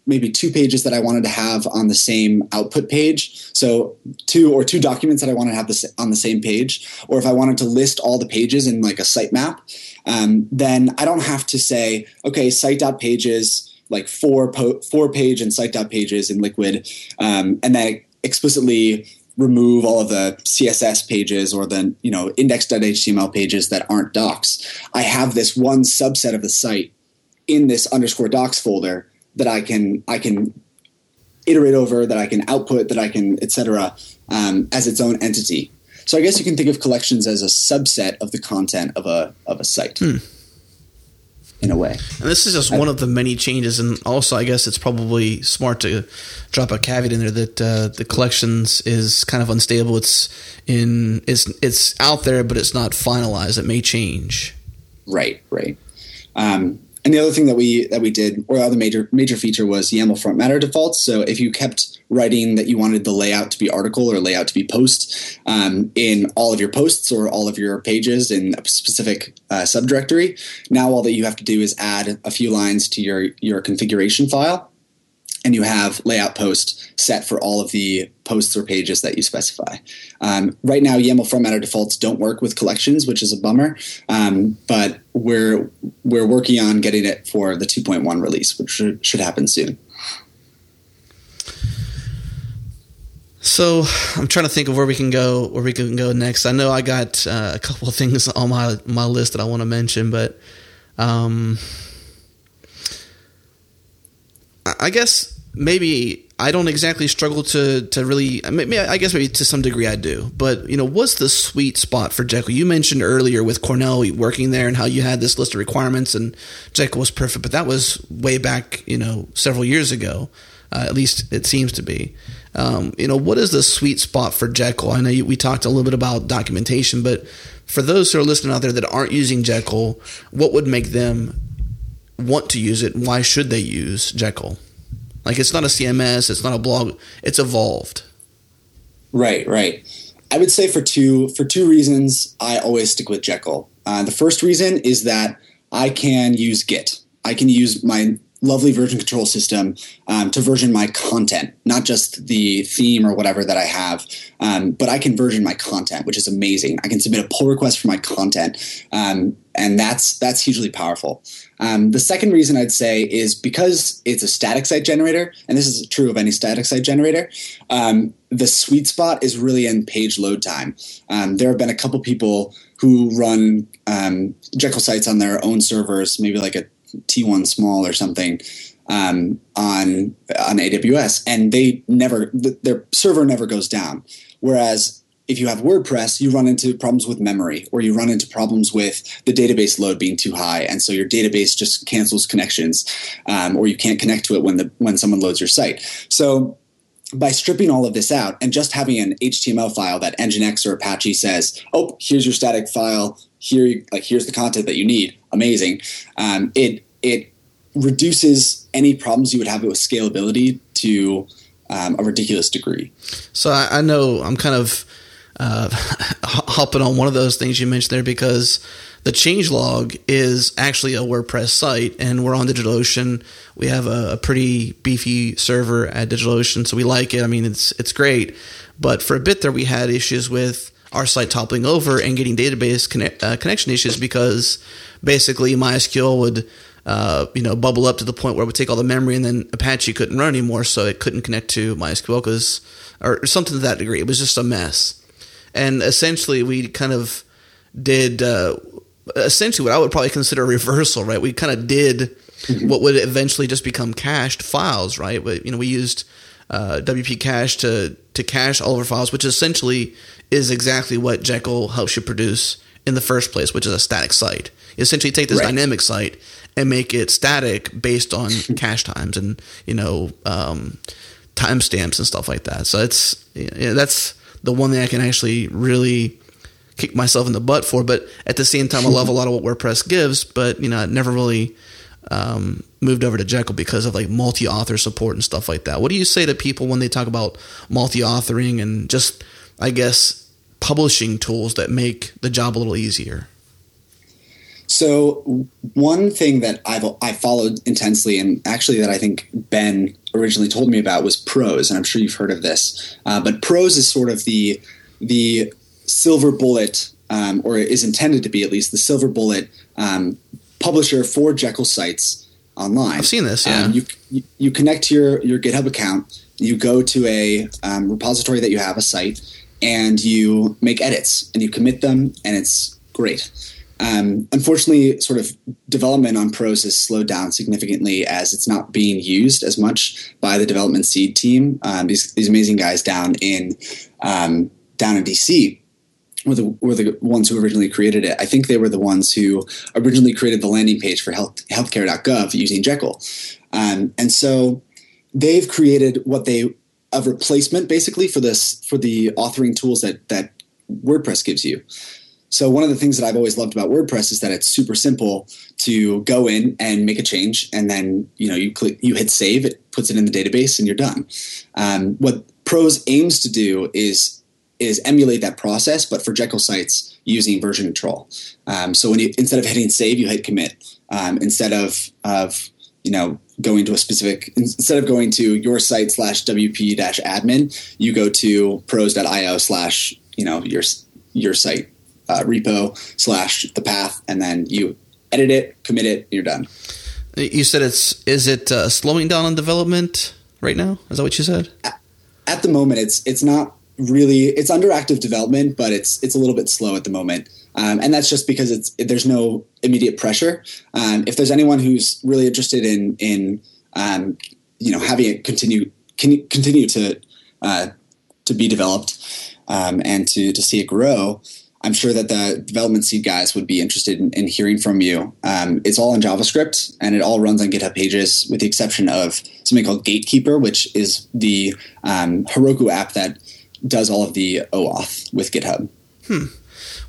maybe two pages that I wanted to have on the same output page. So two or two documents that I wanted to have this on the same page, or if I wanted to list all the pages in like a sitemap, um, then I don't have to say, okay, site.pages, like four po- four page and site.pages in Liquid, um, and then explicitly remove all of the css pages or the you know index.html pages that aren't docs i have this one subset of the site in this underscore docs folder that I can I can iterate over, that I can output, that I can etc. Um, as its own entity. So I guess you can think of collections as a subset of the content of a of a site. Hmm. In a way, and this is just I, one of the many changes, and also I guess it's probably smart to drop a caveat in there that uh, the collections is kind of unstable. It's in it's it's out there, but it's not finalized. It may change. Right, right. Um, and the other thing that we that we did, or the other major major feature was YAML front matter defaults. So if you kept writing that you wanted the layout to be article or layout to be post um, in all of your posts or all of your pages in a specific uh, subdirectory, now all that you have to do is add a few lines to your your configuration file and you have layout post set for all of the posts or pages that you specify. Um, right now, YAML front matter defaults don't work with collections, which is a bummer. Um, but we're we're working on getting it for the 2.1 release, which should, should happen soon. So I'm trying to think of where we can go, where we can go next. I know I got uh, a couple of things on my my list that I want to mention, but um, I guess maybe I don't exactly struggle to to really. Maybe, I guess maybe to some degree I do. But you know, what's the sweet spot for Jekyll? You mentioned earlier with Cornell working there and how you had this list of requirements and Jekyll was perfect, but that was way back, you know, several years ago. Uh, at least it seems to be. Um, you know, what is the sweet spot for Jekyll? I know you, we talked a little bit about documentation, but for those who are listening out there that aren't using Jekyll, what would make them want to use it? Why should they use Jekyll? Like it's not a CMS, it's not a blog, it's evolved. Right, right. I would say for two for two reasons, I always stick with Jekyll. Uh, the first reason is that I can use Git. I can use my lovely version control system um, to version my content, not just the theme or whatever that I have, um, but I can version my content, which is amazing. I can submit a pull request for my content, um, and that's that's hugely powerful. Um, the second reason I'd say is because it's a static site generator, and this is true of any static site generator. Um, the sweet spot is really in page load time. Um, there have been a couple people who run Jekyll sites on their own servers, maybe like a T1 small or something um, on on AWS, and they never th- their server never goes down. Whereas if you have WordPress, you run into problems with memory, or you run into problems with the database load being too high, and so your database just cancels connections, um, or you can't connect to it when the when someone loads your site. So by stripping all of this out and just having an HTML file that Nginx or Apache says, "Oh, here's your static file. Here, like here's the content that you need." Amazing. Um, it it reduces any problems you would have with scalability to um, a ridiculous degree. So I, I know I'm kind of uh, *laughs* hopping on one of those things you mentioned there because the changelog is actually a WordPress site, and we're on DigitalOcean. We have a, a, pretty beefy server at DigitalOcean, so we like it. I mean, it's it's great. But for a bit there, we had issues with our site toppling over and getting database uh, connection issues because basically MySQL would uh, you know, bubble up to the point where it would take all the memory, and then Apache couldn't run anymore, so it couldn't connect to MySQL because, or something to that degree. It was just a mess. And essentially, we kind of did uh, essentially what I would probably consider a reversal, right? We kind of did mm-hmm. what would eventually just become cached files, right? But, you know, we used uh, WP cache to to cache all of our files, which essentially is exactly what Jekyll helps you produce in the first place, which is a static site. You essentially take this right. dynamic site and make it static based on *laughs* cache times and you know um, timestamps and stuff like that. So it's you know, that's the one thing I can actually really kick myself in the butt for. But at the same time, I love a lot of what WordPress gives. But you know, I never really um, moved over to Jekyll because of like multi-author support and stuff like that. What do you say to people when they talk about multi-authoring and just, I guess, publishing tools that make the job a little easier? So one thing that I've I followed intensely, and actually that I think Ben originally told me about was Prose, and I'm sure you've heard of this. Uh, but Prose is sort of the the silver bullet, um, or is intended to be at least the silver bullet um, publisher for Jekyll sites online. I've seen this. Yeah, um, you, you, connect to your your GitHub account. You go to a um, repository that you have a site, and you make edits and you commit them, and it's great. Um, unfortunately, sort of development on Prose has slowed down significantly as it's not being used as much by the Development Seed team. Um, these, these amazing guys down in um, down in DC were the were the ones who originally created it. I think they were the ones who originally created the landing page for health, healthcare.gov using Jekyll, um, and so they've created what they a replacement basically for this for the authoring tools that that WordPress gives you. So one of the things that I've always loved about WordPress is that it's super simple to go in and make a change, and then you know you click, you hit save, it puts it in the database, and you're done. Um, what Prose aims to do is is emulate that process, but for Jekyll sites using version control. Um, so when you instead of hitting save, you hit commit. Um, instead of of you know going to a specific instead of going to your site slash wp dash admin, you go to prose.io slash you know your your site uh, repo slash the path, and then you edit it, commit it, and you're done. You said it's is it uh, slowing down on development right now? Is that what you said? At, the moment, it's it's not really it's under active development, but it's it's a little bit slow at the moment. Um, and that's just because it's there's no immediate pressure. Um, if there's anyone who's really interested in in um, you know having it continue can continue to uh, to be developed um, and to to see it grow, I'm sure that the Development Seed guys would be interested in, in hearing from you. Um, it's all in JavaScript and it all runs on GitHub Pages, with the exception of something called Gatekeeper, which is the um, Heroku app that does all of the OAuth with GitHub. Hmm.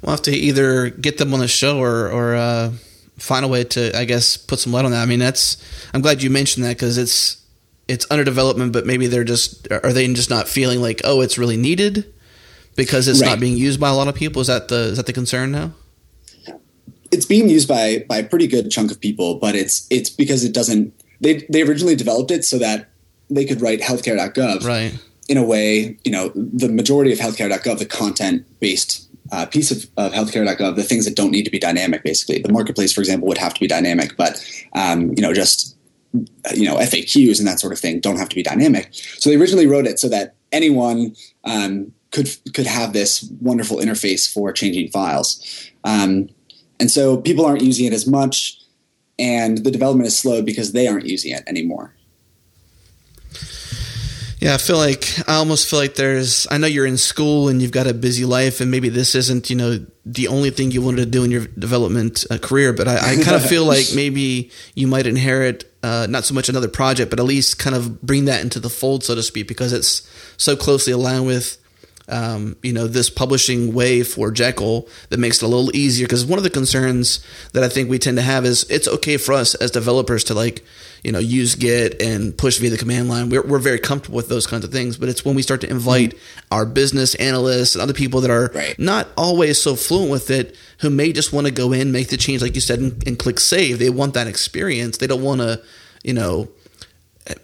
We'll have to either get them on the show or, or uh, find a way to, I guess, put some light on that. I mean, that's. I'm glad you mentioned that because it's it's under development, but maybe they're just are they just not feeling like oh it's really needed because it's right. not being used by a lot of people? Is that the is that the concern now? It's being used by by a pretty good chunk of people, but it's it's because it doesn't. They they originally developed it so that they could write healthcare.gov right in a way. You know, the majority of healthcare.gov, the content based uh, piece of, of healthcare.gov, the things that don't need to be dynamic, basically. The marketplace, for example, would have to be dynamic, but um, you know, just you know FAQs and that sort of thing don't have to be dynamic. So they originally wrote it so that anyone um, could could have this wonderful interface for changing files. Um, and so people aren't using it as much, and the development is slowed because they aren't using it anymore. Yeah, I feel like I almost feel like there's. I know you're in school and you've got a busy life, and maybe this isn't you know the only thing you wanted to do in your development uh, career. But I, I *laughs* kind of feel like maybe you might inherit uh, not so much another project, but at least kind of bring that into the fold, so to speak, because it's so closely aligned with um, you know, this publishing way for Jekyll that makes it a little easier. Because one of the concerns that I think we tend to have is it's okay for us as developers to like, you know, use Git and push via the command line. We're, we're very comfortable with those kinds of things. But it's when we start to invite mm-hmm. our business analysts and other people that are right. not always so fluent with it, who may just want to go in, make the change, like you said, and, and click save. They want that experience. They don't want to, you know,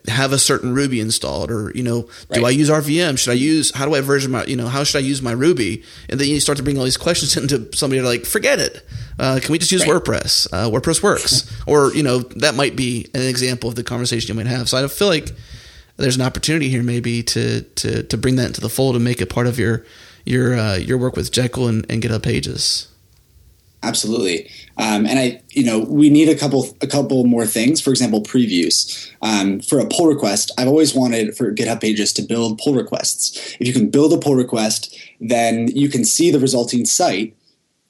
have a certain Ruby installed, or you know, right. do I use RVM? Should I use? How do I version my? You know, how should I use my Ruby? And then you start to bring all these questions *laughs* into somebody like, forget it. Uh, can we just use right. WordPress? Uh, WordPress works, *laughs* or you know, that might be an example of the conversation you might have. So I feel like there's an opportunity here, maybe to to to bring that into the fold and make it part of your your uh, your work with Jekyll and, and GitHub Pages. Absolutely. Um, and I, you know, we need a couple, a couple more things. For example, previews. Um, for a pull request, I've always wanted for GitHub Pages to build pull requests. If you can build a pull request, then you can see the resulting site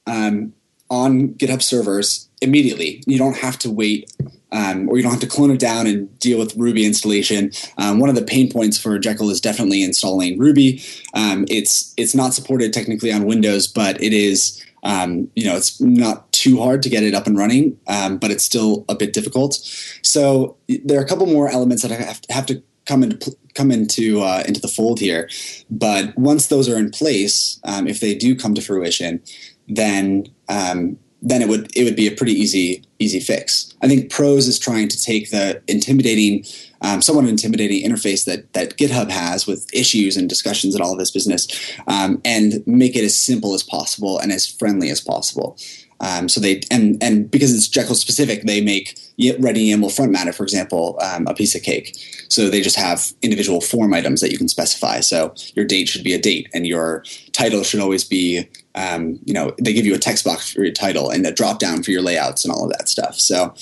um, on GitHub servers immediately. You don't have to wait, um, or you don't have to clone it down and deal with Ruby installation. Um, one of the pain points for Jekyll is definitely installing Ruby. Um, it's it's not supported technically on Windows, but it is um, you know, it's not too hard to get it up and running, um, but it's still a bit difficult. So there are a couple more elements that I have to, have to come into come into uh, into the fold here. But once those are in place, um, if they do come to fruition, then um, then it would it would be a pretty easy easy fix. I think Prose is trying to take the intimidating um, somewhat intimidating interface that that GitHub has with issues and discussions and all of this business, um, and make it as simple as possible and as friendly as possible. Um, so they and and because it's Jekyll specific, they make Ready YAML front matter, for example, um, a piece of cake. So they just have individual form items that you can specify. So your date should be a date, and your title should always be, um, you know, they give you a text box for your title and a drop down for your layouts and all of that stuff. So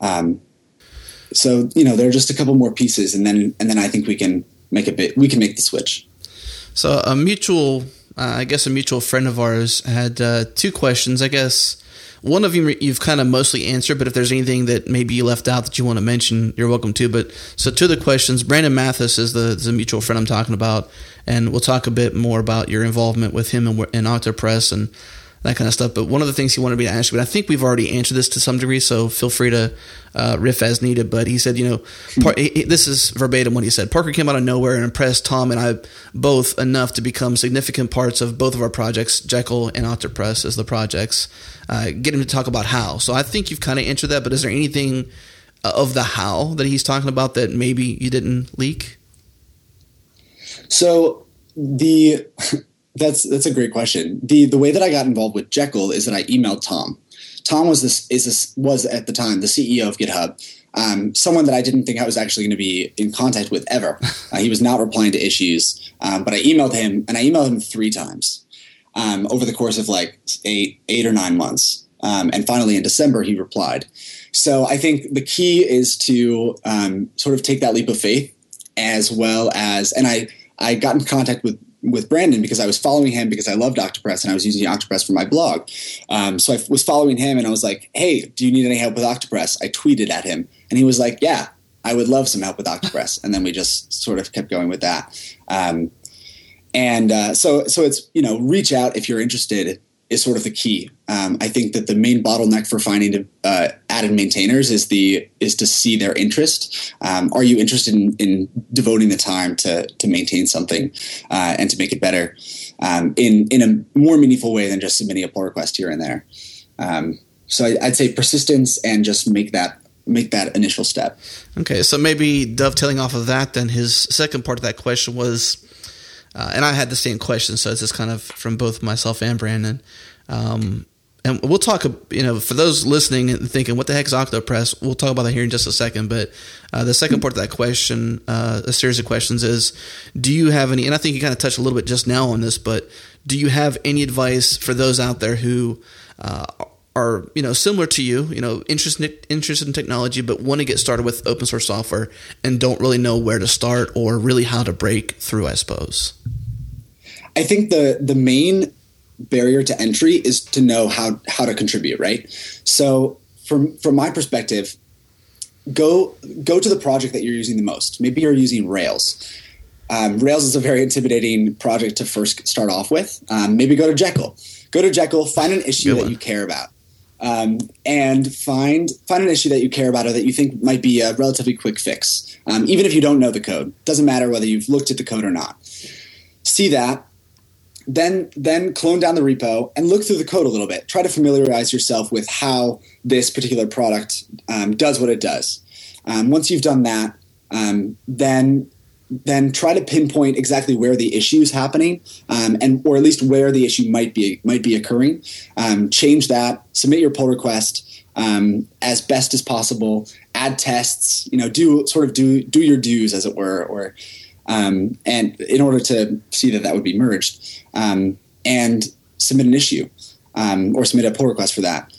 um, so you know there are just a couple more pieces, and then and then I think we can make a bit. We can make the switch. So a mutual, uh, I guess, a mutual friend of ours had uh, two questions. I guess one of them you've kind of mostly answered, but if there's anything that maybe you left out that you want to mention, you're welcome to. But so to the questions, Brandon Mathis is the, the mutual friend I'm talking about, and we'll talk a bit more about your involvement with him and, and Octopress and that kind of stuff. But one of the things he wanted me to ask you, but I think we've already answered this to some degree, so feel free to uh, riff as needed. But he said, you know, par- this is verbatim what he said. Parker came out of nowhere and impressed Tom and I both enough to become significant parts of both of our projects, Jekyll and Octopress as the projects. Uh, get him to talk about how. So I think you've kind of answered that, but is there anything uh, of the how that he's talking about that maybe you didn't leak? So the *laughs* that's that's a great question. the The way that I got involved with Jekyll is that I emailed Tom. Tom was this is this was at the time the CEO of GitHub, um, someone that I didn't think I was actually going to be in contact with ever. *laughs* Uh, he was not replying to issues, um, but I emailed him, and I emailed him three times um, over the course of like eight eight or nine months, um, and finally in December he replied. So I think the key is to um, sort of take that leap of faith, as well as, and I I got in contact with with Brandon because I was following him because I loved Octopress and I was using Octopress for my blog. Um, so I was following him and I was like, "Hey, do you need any help with Octopress?" I tweeted at him and he was like, "Yeah, I would love some help with Octopress." and then we just sort of kept going with that. Um, and uh, so, so it's you know, reach out if you're interested is sort of the key. Um, I think that the main bottleneck for finding uh, added maintainers is the is to see their interest. Um, are you interested in, in, devoting the time to to maintain something uh, and to make it better um, in in a more meaningful way than just submitting a pull request here and there? Um, so I, I'd say persistence and just make that make that initial step. Okay, so maybe dovetailing off of that, then his second part of that question was, uh, and I had the same question, so it's just kind of from both myself and Brandon. Um, and we'll talk, you know, for those listening and thinking, what the heck is Octopress? We'll talk about that here in just a second. But uh, the second part of that question, uh, a series of questions is, do you have any, and I think you kind of touched a little bit just now on this, but do you have any advice for those out there who uh, are you know similar to you, you know, interested interested in technology, but want to get started with open source software and don't really know where to start or really how to break through. I suppose. I think the the main barrier to entry is to know how how to contribute. Right. So from from my perspective, go go to the project that you're using the most. Maybe you're using Rails. Um, Rails is a very intimidating project to first start off with. Um, maybe go to Jekyll. Go to Jekyll, find an issue that you care about um, and find find an issue that you care about or that you think might be a relatively quick fix. Um, even if you don't know the code, doesn't matter whether you've looked at the code or not. See that, then then clone down the repo and look through the code a little bit. Try to familiarize yourself with how this particular product um, does what it does. Um, once you've done that, um, then then try to pinpoint exactly where the issue is happening, um, and or at least where the issue might be might be occurring. Um, change that. Submit your pull request um, as best as possible. Add tests. You know, do sort of do do your dues as it were, or um, and in order to see that that would be merged, um, and submit an issue um, or submit a pull request for that.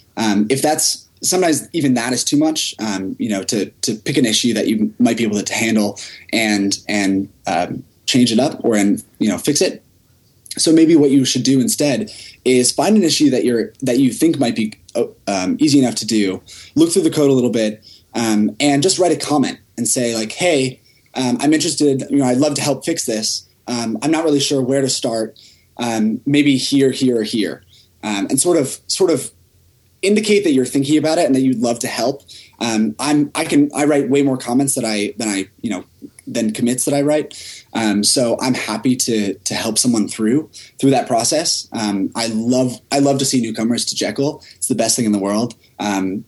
if that's sometimes even that is too much. Um, you know, to to pick an issue that you might be able to, handle and and um, change it up or and you know fix it. So maybe what you should do instead is find an issue that you're that you think might be oh, um, easy enough to do. Look through the code a little bit um, and just write a comment and say like, "Hey, um, I'm interested. You know, I'd love to help fix this. Um, I'm not really sure where to start. maybe here, here, or here." and sort of sort of indicate that you're thinking about it and that you'd love to help. Um, I'm I can I write way more comments that I than I you know than commits that I write. Um, so I'm happy to to help someone through through that process. Um, I love I love to see newcomers to Jekyll. It's the best thing in the world. Um,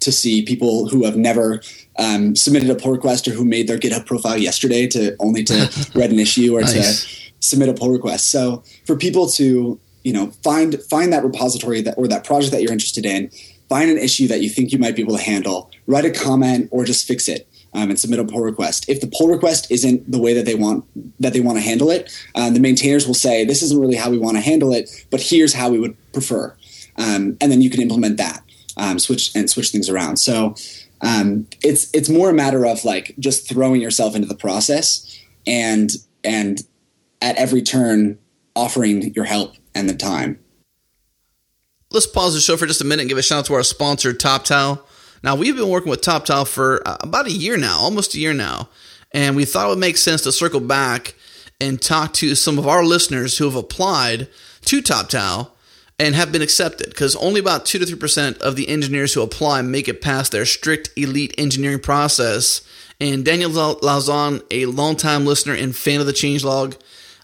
to see people who have never um, submitted a pull request or who made their GitHub profile yesterday to only to *laughs* read an issue or nice. to submit a pull request. So for people to you know find find that repository that or that project that you're interested in find an issue that you think you might be able to handle write a comment or just fix it um, and submit a pull request if the pull request isn't the way that they want that they want to handle it uh, the maintainers will say this isn't really how we want to handle it but here's how we would prefer um, and then you can implement that um, switch and switch things around so um, it's it's more a matter of like just throwing yourself into the process and and at every turn offering your help and the time. Let's pause the show for just a minute and give a shout out to our sponsor, TopTal. Now, we've been working with TopTal for uh, about a year now, almost a year now, and we thought it would make sense to circle back and talk to some of our listeners who have applied to TopTal and have been accepted because only about 2 to 3% of the engineers who apply make it past their strict elite engineering process. And Daniel Lauzon, a longtime listener and fan of the changelog,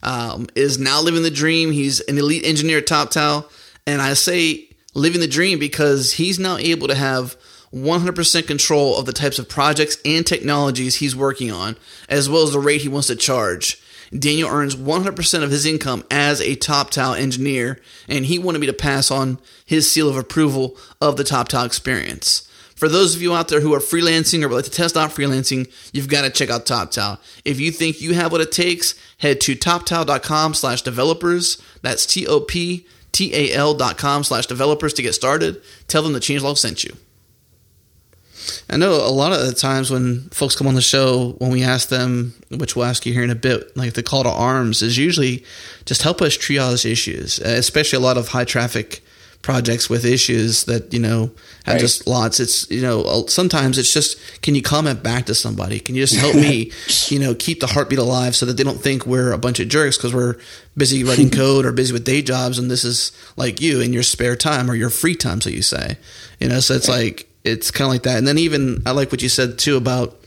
um, is now living the dream. He's an elite engineer at TopTal. And I say living the dream because he's now able to have 100% control of the types of projects and technologies he's working on, as well as the rate he wants to charge. Daniel earns 100% of his income as a TopTal engineer, and he wanted me to pass on his seal of approval of the TopTal experience. For those of you out there who are freelancing or would like to test out freelancing, you've got to check out TopTal. If you think you have what it takes, head to toptal.com slash developers. That's T-O-P-T-A-L dot com slash developers to get started. Tell them the changelog sent you. I know a lot of the times when folks come on the show, when we ask them, which we'll ask you here in a bit, like the call to arms is usually just help us triage issues, uh, especially a lot of high traffic projects with issues that you know have right. just lots it's you know sometimes it's just can you comment back to somebody can you just help me *laughs* you know keep the heartbeat alive so that they don't think we're a bunch of jerks because we're busy writing *laughs* code or busy with day jobs and this is like you in your spare time or your free time so you say you know so it's right. like it's kind of like that. And then even I like what you said too about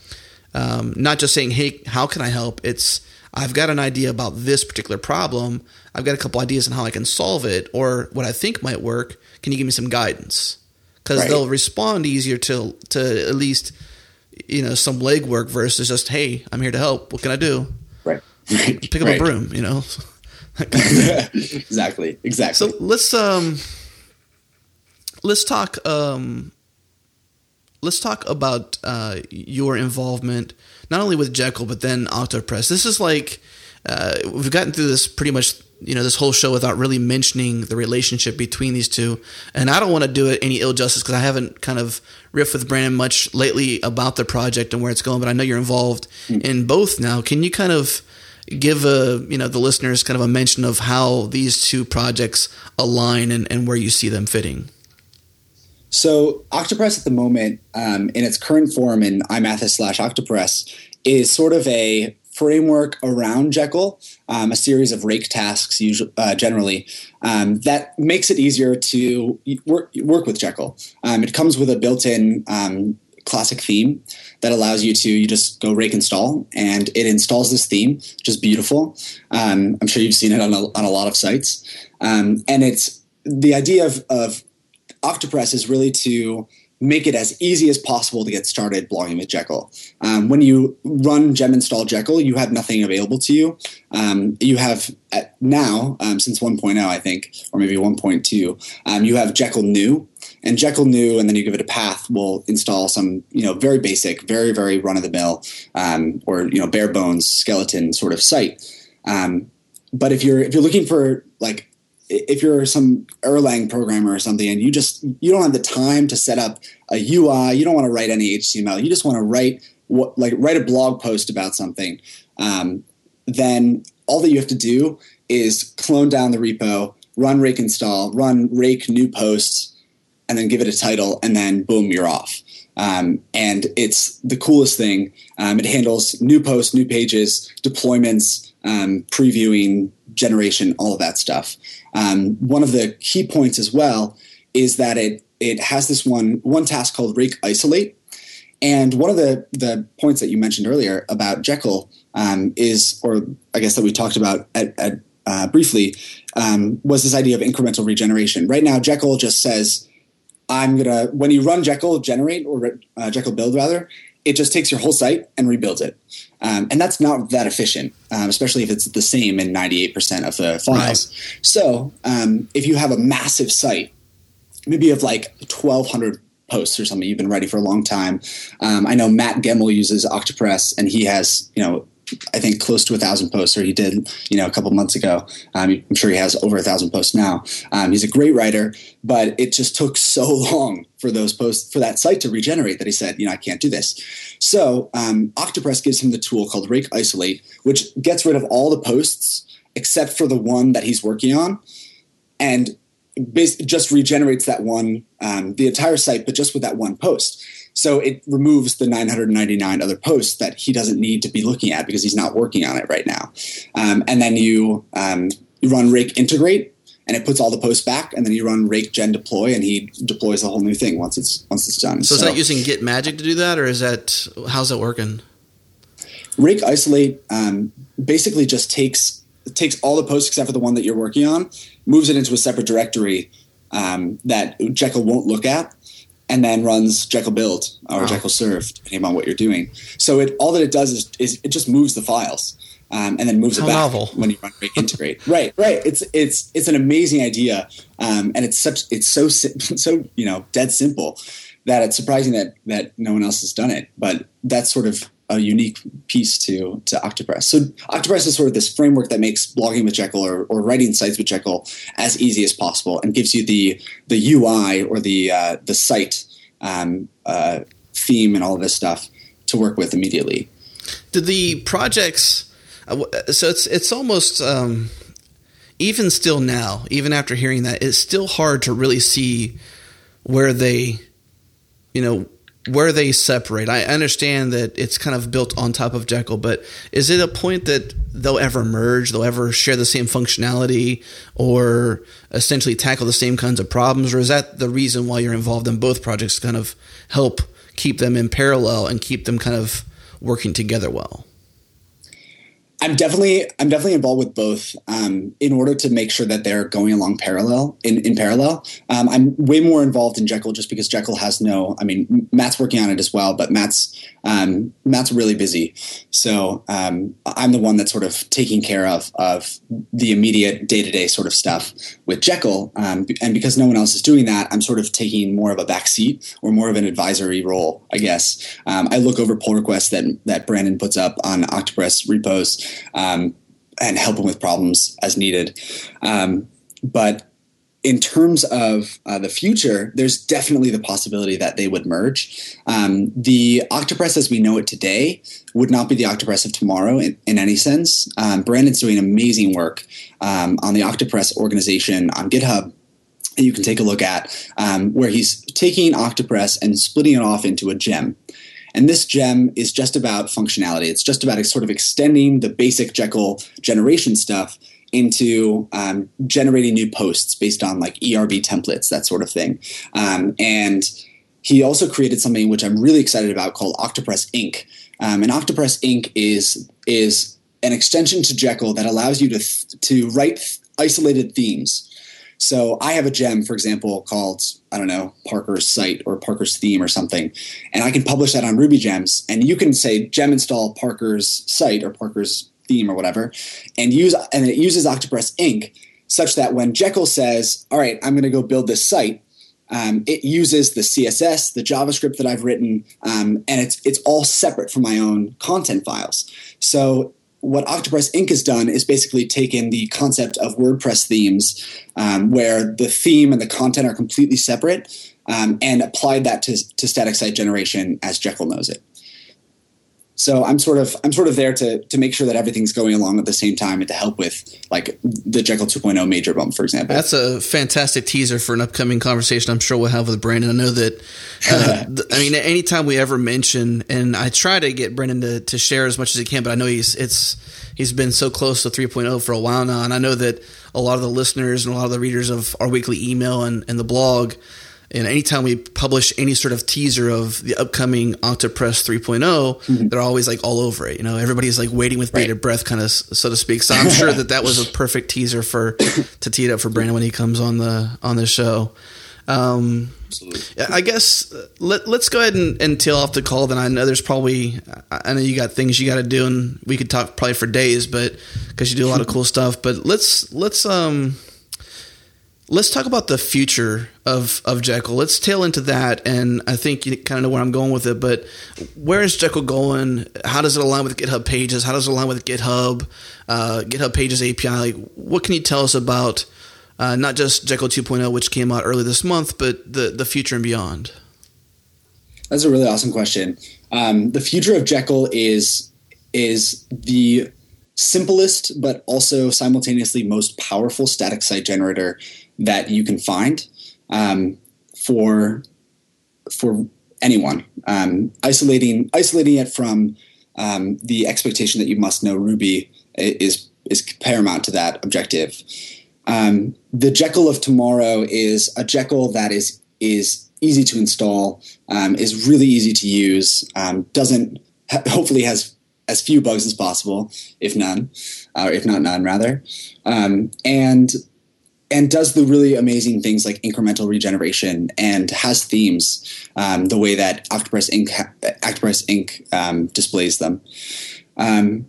um, not just saying, "Hey, how can I help?" It's I've got an idea about this particular problem. I've got a couple ideas on how I can solve it, or what I think might work. Can you give me some guidance? Because right. they'll respond easier to to at least you know some legwork versus just, "Hey, I'm here to help. What can I do?" Right. *laughs* Pick up right. a broom. You know. *laughs* *laughs* exactly. Exactly. So let's um let's talk um let's talk about uh, your involvement not only with Jekyll but then Octopress. This is like uh, we've gotten through this pretty much you know this whole show without really mentioning the relationship between these two, and I don't want to do it any ill justice because I haven't kind of riffed with Brandon much lately about the project and where it's going. But I know you're involved mm. in both now. Can you kind of give a you know the listeners kind of a mention of how these two projects align and, and where you see them fitting? So Octopress at the moment, um, in its current form in iMathis slash Octopress, is sort of a framework around Jekyll, um, a series of rake tasks usually, uh, generally, um, that makes it easier to work, work with Jekyll. Um, it comes with a built-in um, classic theme that allows you to you just go rake install and it installs this theme, which is beautiful. Um, I'm sure you've seen it on a, on a lot of sites, um, and it's the idea of, of Octopress is really to make it as easy as possible to get started blogging with Jekyll. Um, when you run gem install Jekyll, you have nothing available to you. Um, you have now, um, since 1.0, I think, or maybe 1.2, um, you have Jekyll new. And Jekyll new, and then you give it a path, will install some, you know, very basic, very, very run of the mill, um, or you know, bare bones skeleton sort of site. Um, but if you're if you're looking for like if you're some Erlang programmer or something and you just you don't have the time to set up a UI, you don't want to write any HTML, you just want to write what like write a blog post about something, um, then all that you have to do is clone down the repo, run rake install, run rake new posts, and then give it a title, and then boom, you're off. Um, and it's the coolest thing. Um, it handles new posts, new pages, deployments, um, previewing, generation, all of that stuff. Um, one of the key points as well is that it it has this one one task called rake isolate. And one of the, the points that you mentioned earlier about Jekyll um, is, or I guess that we talked about at, at, uh, briefly, um, was this idea of incremental regeneration. Right now, Jekyll just says, I'm gonna when you run Jekyll generate or uh, Jekyll build rather, it just takes your whole site and rebuilds it, um, and that's not that efficient, um, especially if it's the same in 98% of the files. Right. So um, if you have a massive site, maybe you have like 1,200 posts or something you've been writing for a long time. Um, I know Matt Gemmell uses Octopress, and he has you know I think close to a thousand posts, or he did, you know, a couple months ago. Um, I'm sure he has over a thousand posts now. Um, he's a great writer, but it just took so *laughs* long for those posts for that site to regenerate that he said, you know, I can't do this. So um, Octopress gives him the tool called Rake Isolate, which gets rid of all the posts except for the one that he's working on, and just regenerates that one, um, the entire site, but just with that one post. So it removes the 999 other posts that he doesn't need to be looking at because he's not working on it right now. Um, and then you, um, you run rake integrate and it puts all the posts back and then you run rake gen deploy and he deploys a whole new thing once it's once it's done so, so is that using git magic to do that or is that how's that working rake isolate um, basically just takes takes all the posts except for the one that you're working on moves it into a separate directory um, that jekyll won't look at and then runs Jekyll build or wow. Jekyll serve, depending on what you're doing. So it all that it does is, is it just moves the files um, and then moves How it back novel. when you run *laughs* integrate. right, right. It's it's it's an amazing idea, um, and it's such it's so *laughs* so you know dead simple that it's surprising that that no one else has done it. But that's sort of a unique piece to to Octopress. So Octopress is sort of this framework that makes blogging with Jekyll or, or writing sites with Jekyll as easy as possible and gives you the the UI or the uh, the site um, uh, theme and all of this stuff to work with immediately. Did the projects? Uh, so it's it's almost um, even still now, even after hearing that, it's still hard to really see where they, you know, where they separate. I understand that it's kind of built on top of Jekyll, but is it a point that they'll ever merge? They'll ever share the same functionality, or essentially tackle the same kinds of problems, or is that the reason why you're involved in both projects? Kind of help keep them in parallel and keep them kind of working together well. I'm definitely I'm definitely involved with both um, in order to make sure that they're going along parallel in, in parallel. Um, I'm way more involved in Jekyll just because Jekyll has no. I mean, Matt's working on it as well, but Matt's um, Matt's really busy, so um, I'm the one that's sort of taking care of of the immediate day to day sort of stuff with Jekyll. Um, and because no one else is doing that, I'm sort of taking more of a back seat or more of an advisory role, I guess. Um, I look over pull requests that that Brandon puts up on Octopress repos um, and them with problems as needed. Um, but in terms of uh, the future, there's definitely the possibility that they would merge. Um, the Octopress as we know it today would not be the Octopress of tomorrow in, in any sense. Um, Brandon's doing amazing work um, on the Octopress organization on GitHub. You can take a look at um, where he's taking Octopress and splitting it off into a gem. And this gem is just about functionality. It's just about sort of extending the basic Jekyll generation stuff into um, generating new posts based on like ERB templates, that sort of thing. Um, and he also created something which I'm really excited about called Octopress Ink. Um, and Octopress Ink. is is an extension to Jekyll that allows you to th- to write isolated themes. So I have a gem, for example, called I don't know Parker's site or Parker's theme or something, and I can publish that on Ruby Gems, and you can say gem install Parker's site or Parker's theme or whatever, and use and it uses Octopress Ink such that when Jekyll says, "All right, I'm going to go build this site," um, it uses the CSS, the JavaScript that I've written, um, and it's it's all separate from my own content files. So what Octopress Ink. has done is basically taken the concept of WordPress themes, um, where the theme and the content are completely separate, um, and applied that to, to static site generation as Jekyll knows it. So I'm sort of I'm sort of there to to make sure that everything's going along at the same time and to help with like the Jekyll 2.0 major bump, for example. That's a fantastic teaser for an upcoming conversation. I'm sure we'll have with Brandon. I know that. Uh, *laughs* I mean, anytime we ever mention, and I try to get Brandon to, to share as much as he can, but I know he's it's he's been so close to 3.0 for a while now, and I know that a lot of the listeners and a lot of the readers of our weekly email and, and the blog and anytime we publish any sort of teaser of the upcoming Octopress 3.0, mm-hmm. they're always like all over it. You know, everybody's like waiting with bated right. breath, kind of so to speak. So I'm sure that that was a perfect teaser for *coughs* to tee it up for Brandon when he comes on the on the show. Um, I guess uh, let, let's go ahead and, and tail off the call. Then I know there's probably I know you got things you got to do, and we could talk probably for days, but because you do a lot of *laughs* cool stuff. But let's let's um let's talk about the future of of Jekyll. Let's tail into that, and I think you kind of know where I'm going with it. But where is Jekyll going? How does it align with GitHub Pages? How does it align with GitHub, uh, GitHub Pages API? Like, what can you tell us about uh, not just Jekyll 2.0, which came out early this month, but the the future and beyond? That's a really awesome question. Um, the future of Jekyll is is the simplest but also simultaneously most powerful static site generator that you can find um, for for anyone. Um, isolating isolating it from um, the expectation that you must know Ruby is is paramount to that objective. Um, the Jekyll of tomorrow is a Jekyll that is is easy to install, um, is really easy to use, um, doesn't hopefully has as few bugs as possible, if none, or if not none, rather, and and does the really amazing things like incremental regeneration and has themes um, the way that Octopress Inc. Ink um, displays them. Um,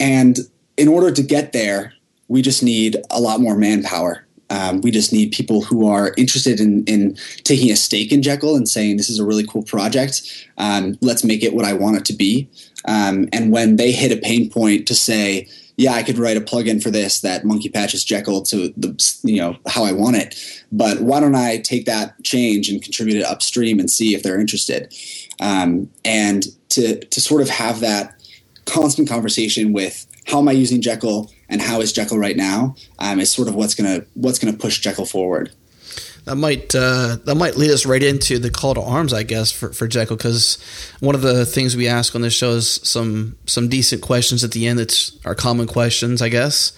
and in order to get there, we just need a lot more manpower. Um, we just need people who are interested in, in taking a stake in Jekyll and saying this is a really cool project. Um, let's make it what I want it to be. Um, and when they hit a pain point to say, yeah, I could write a plugin for this that monkey patches Jekyll to the you know how I want it. But why don't I take that change and contribute it upstream and see if they're interested? Um, and to to sort of have that constant conversation with how am I using Jekyll and how is Jekyll right now um, is sort of what's gonna what's gonna push Jekyll forward. That might uh, that might lead us right into the call to arms, I guess, for, for Jekyll. Because one of the things we ask on this show is some some decent questions at the end. That's our common questions, I guess.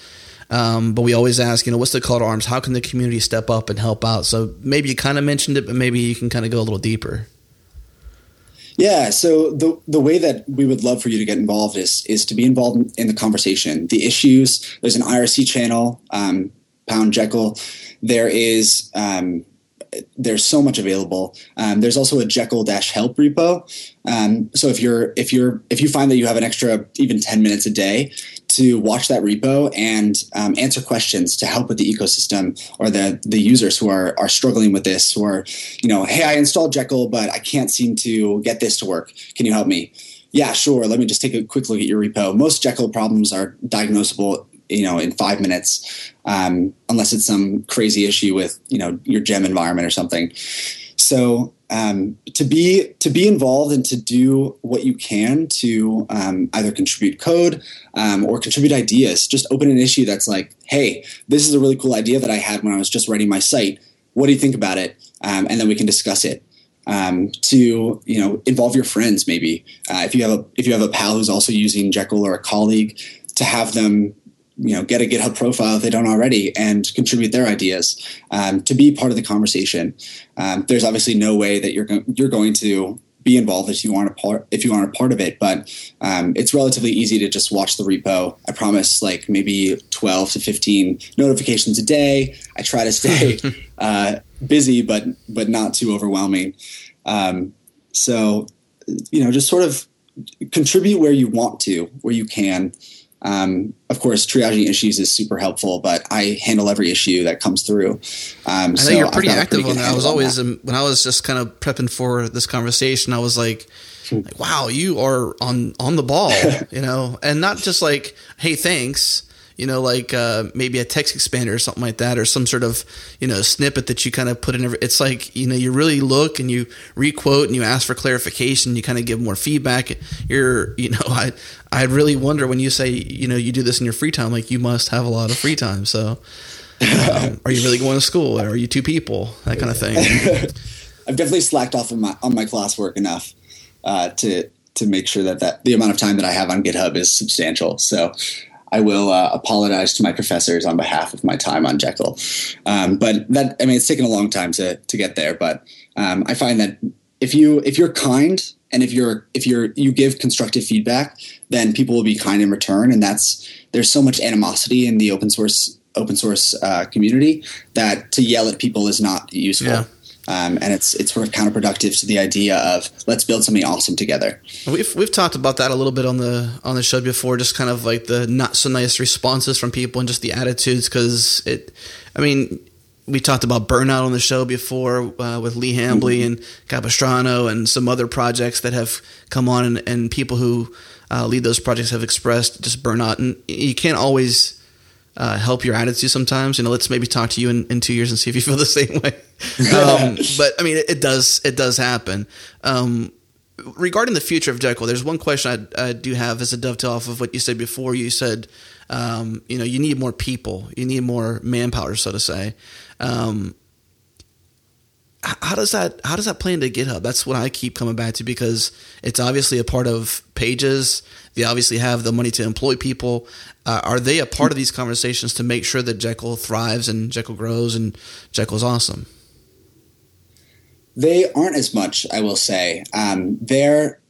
Um, but we always ask, you know, what's the call to arms? How can the community step up and help out? So maybe you kind of mentioned it, but maybe you can kind of go a little deeper. Yeah, so the the way that we would love for you to get involved is is to be involved in the conversation, the issues. There's an IRC channel, um, Pound Jekyll. There is um, there's so much available. Um, there's also a Jekyll dash help repo. Um, so if you're if you're if you find that you have an extra even ten minutes a day to watch that repo and um, answer questions to help with the ecosystem or the the users who are are struggling with this, are you know, hey, I installed Jekyll, but I can't seem to get this to work. Can you help me? Yeah, sure. Let me just take a quick look at your repo. Most Jekyll problems are diagnosable you know in five minutes um, unless it's some crazy issue with you know your gem environment or something. So um, to be to be involved and to do what you can to um, either contribute code um, or contribute ideas just open an issue that's like hey this is a really cool idea that i had when i was just writing my site. What do you think about it? Um, and then we can discuss it. Um, to you know involve your friends maybe. Uh, if you have a if you have a pal who's also using jekyll or a colleague to have them you know get a GitHub profile if they don't already and contribute their ideas um, to be part of the conversation. Um, there's obviously no way that you're go- you're going to be involved if you aren't a part if you aren't a part of it, but um, it's relatively easy to just watch the repo. I promise, like maybe 12 to 15 notifications a day. I try to stay *laughs* uh, busy, but but not too overwhelming. Um, so you know, just sort of contribute where you want to, where you can. Um, of course, triaging issues is super helpful, but I handle every issue that comes through. Um, I know so you're pretty active pretty on that. I was always um, when I was just kind of prepping for this conversation. I was like, like, "Wow, you are on on the ball," *laughs* you know, and not just like, "Hey, thanks." You know, like uh, maybe a text expander or something like that, or some sort of you know snippet that you kind of put in. Every, it's like you know you really look and you requote and you ask for clarification. You kind of give more feedback. You're you know *laughs* I I really wonder when you say you know you do this in your free time, like you must have a lot of free time. So. Um, are you really going to school? Are you two people? That kind of thing. *laughs* I've definitely slacked off on my on my classwork enough uh, to to make sure that, that the amount of time that I have on GitHub is substantial. So I will uh, apologize to my professors on behalf of my time on Jekyll. Um, but that, I mean, it's taken a long time to to get there. But um, I find that if you if you're kind and if you're if you're you give constructive feedback, then people will be kind in return. And that's there's so much animosity in the open source open source uh, community that to yell at people is not useful. Yeah. Um, and it's it's sort of counterproductive to the idea of let's build something awesome together. We've we've talked about that a little bit on the on the show before, just kind of like the not so nice responses from people and just the attitudes. Because it, I mean, we talked about burnout on the show before uh, with Lee Hambley mm-hmm. and Capistrano and some other projects that have come on, and, and people who uh, lead those projects have expressed just burnout, and you can't always uh, help your attitude sometimes. You know, let's maybe talk to you in, in two years and see if you feel the *laughs* same way. *laughs* Um, but I mean, it, it, does it does happen. Um, regarding the future of Jekyll, there's one question I, I, do have as a dovetail off of what you said before. You said, um, you know, you need more people, you need more manpower, so to say. Um, how does that how does that play into GitHub? That's what I keep coming back to because it's obviously a part of Pages. They obviously have the money to employ people. Uh, are they a part of these conversations to make sure that Jekyll thrives and Jekyll grows and Jekyll's awesome? They aren't as much, I will say. Um, they're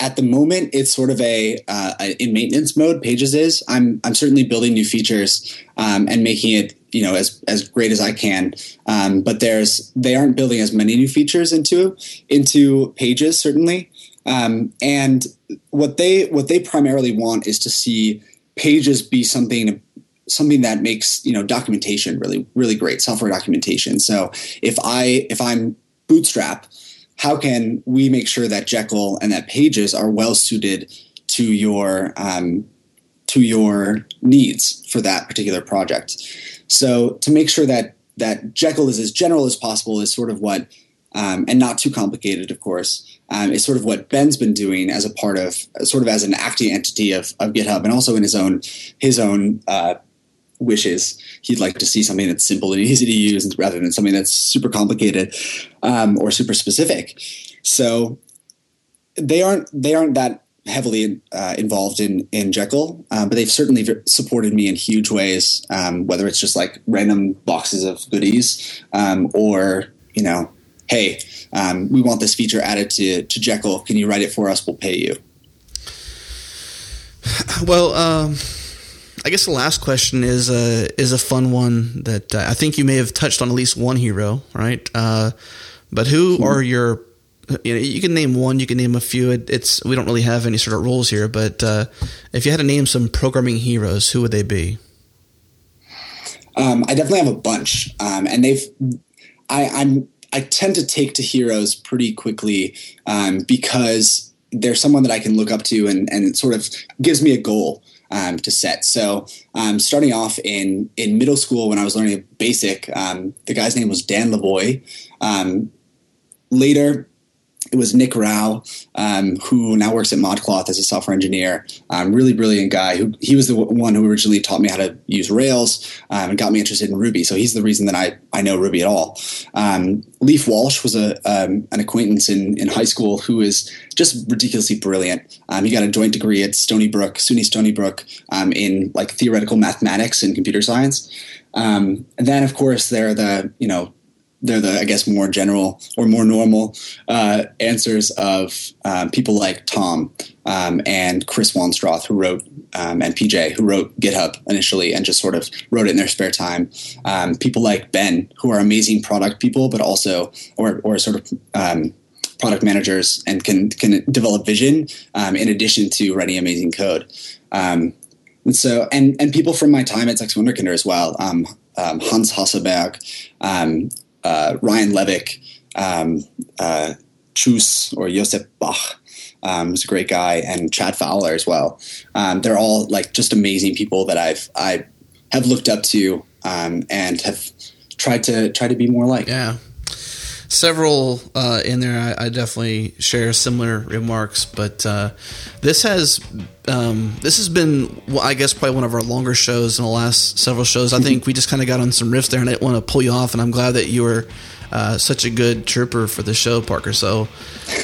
at the moment it's sort of a, uh, in maintenance mode. Pages is. I'm I'm certainly building new features um, and making it you know as as great as I can. Um, but there's they aren't building as many new features into into Pages certainly. Um, and what they what they primarily want is to see Pages be something something that makes you know documentation really really great software documentation. So if I if I'm Bootstrap, how can we make sure that Jekyll and that Pages are well suited to your um, to your needs for that particular project? So to make sure that that Jekyll is as general as possible is sort of what, um, and not too complicated, of course, um, is sort of what Ben's been doing as a part of, sort of as an acting entity of, of GitHub, and also in his own his own uh, wishes. He'd like to see something that's simple and *laughs* easy to use rather than something that's super complicated um, or super specific. So they aren't they aren't that heavily uh, involved in in Jekyll, um, but they've certainly supported me in huge ways. Um, whether it's just like random boxes of goodies, um, or you know, hey, um, we want this feature added to to Jekyll. Can you write it for us? We'll pay you. *sighs* Well, um, I guess the last question is a is a fun one that uh, I think you may have touched on at least one hero, right? Uh, but who mm-hmm. are your you know, you can name one, you can name a few. It, it's we don't really have any sort of rules here, but uh, if you had to name some programming heroes, who would they be? Um, I definitely have a bunch, um, and they've. I, I'm I tend to take to heroes pretty quickly um, because they're someone that I can look up to and, and it sort of gives me a goal um, to set. So um, starting off in in middle school when I was learning basic, um, the guy's name was Dan Lavoie. Um, later, it was Nick Rao, um, who now works at ModCloth as a software engineer. Um, really brilliant guy. Who he was the one who originally taught me how to use Rails um, and got me interested in Ruby. So he's the reason that I I know Ruby at all. Um, Leif Walsh was a um, an acquaintance in in high school who is just ridiculously brilliant. Um, he got a joint degree at Stony Brook, SUNY Stony Brook, in like theoretical mathematics and computer science. and then of course there are the you know they're the I guess more general or more normal uh, answers of um, people like Tom um, and Chris Wanstrath, who wrote um, and PJ, who wrote GitHub initially and just sort of wrote it in their spare time. Um, people like Ben, who are amazing product people, but also or or sort of um, product managers and can can develop vision um, in addition to writing amazing code. and so and and people from my time at 6Wunderkinder as well. Hans Hasselberg, um, uh, Ryan Levick, um, uh, Txus or Josep Bach. Um, is a great guy, and Chad Fowler as well. Um, they're all like just amazing people that I've I have looked up to um, and have tried to try to be more like. Yeah, several uh, in there. I, I, definitely share similar remarks, but uh, this has um, this has been, well, I guess, probably one of our longer shows in the last several shows. I mm-hmm. think we just kind of got on some riffs there, and I didn't want to pull you off. And I'm glad that you were uh, such a good trooper for the show, Parker. So,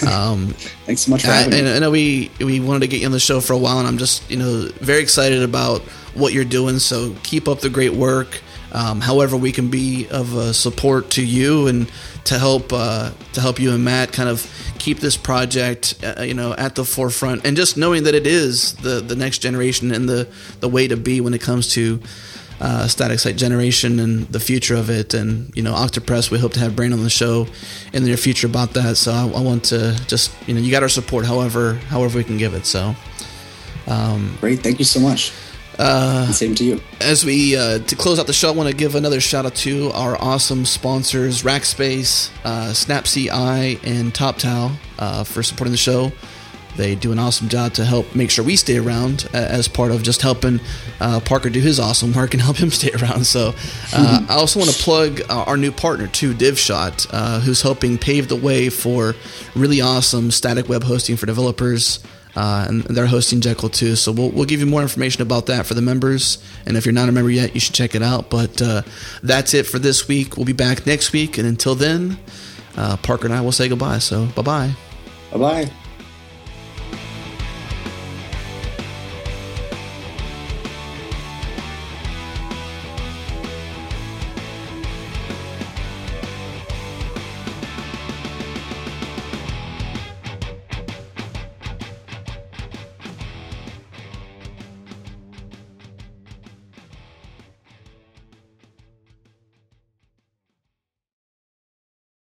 um, *laughs* thanks so much for having I, me. I know we we wanted to get you on the show for a while, and I'm just you know very excited about what you're doing. So keep up the great work. Um, however, we can be of support to you and to help uh, to help you and Matt kind of keep this project uh, you know at the forefront. And just knowing that it is the the next generation and the the way to be when it comes to uh, static site generation and the future of it. And you know Octopress we hope to have Brain on the show in the near future about that. So I, I want to just you know you got our support however however we can give it. So um, great. Thank you so much uh, Same to you. As we uh, to close out the show, I want to give another shout out to our awesome sponsors, Rackspace, uh, SnapCI, and TopTal uh, for supporting the show. They do an awesome job to help make sure we stay around as part of just helping uh, Parker do his awesome work and *laughs* help him stay around. So, uh, *laughs* I also want to plug uh, our new partner too, DivShot, uh, who's helping pave the way for really awesome static web hosting for developers. Uh, and they're hosting Jekyll too. So we'll, we'll give you more information about that for the members. And if you're not a member yet, you should check it out. But uh, that's it for this week. We'll be back next week. And until then, uh, Parker and I will say goodbye. So bye bye. Bye bye.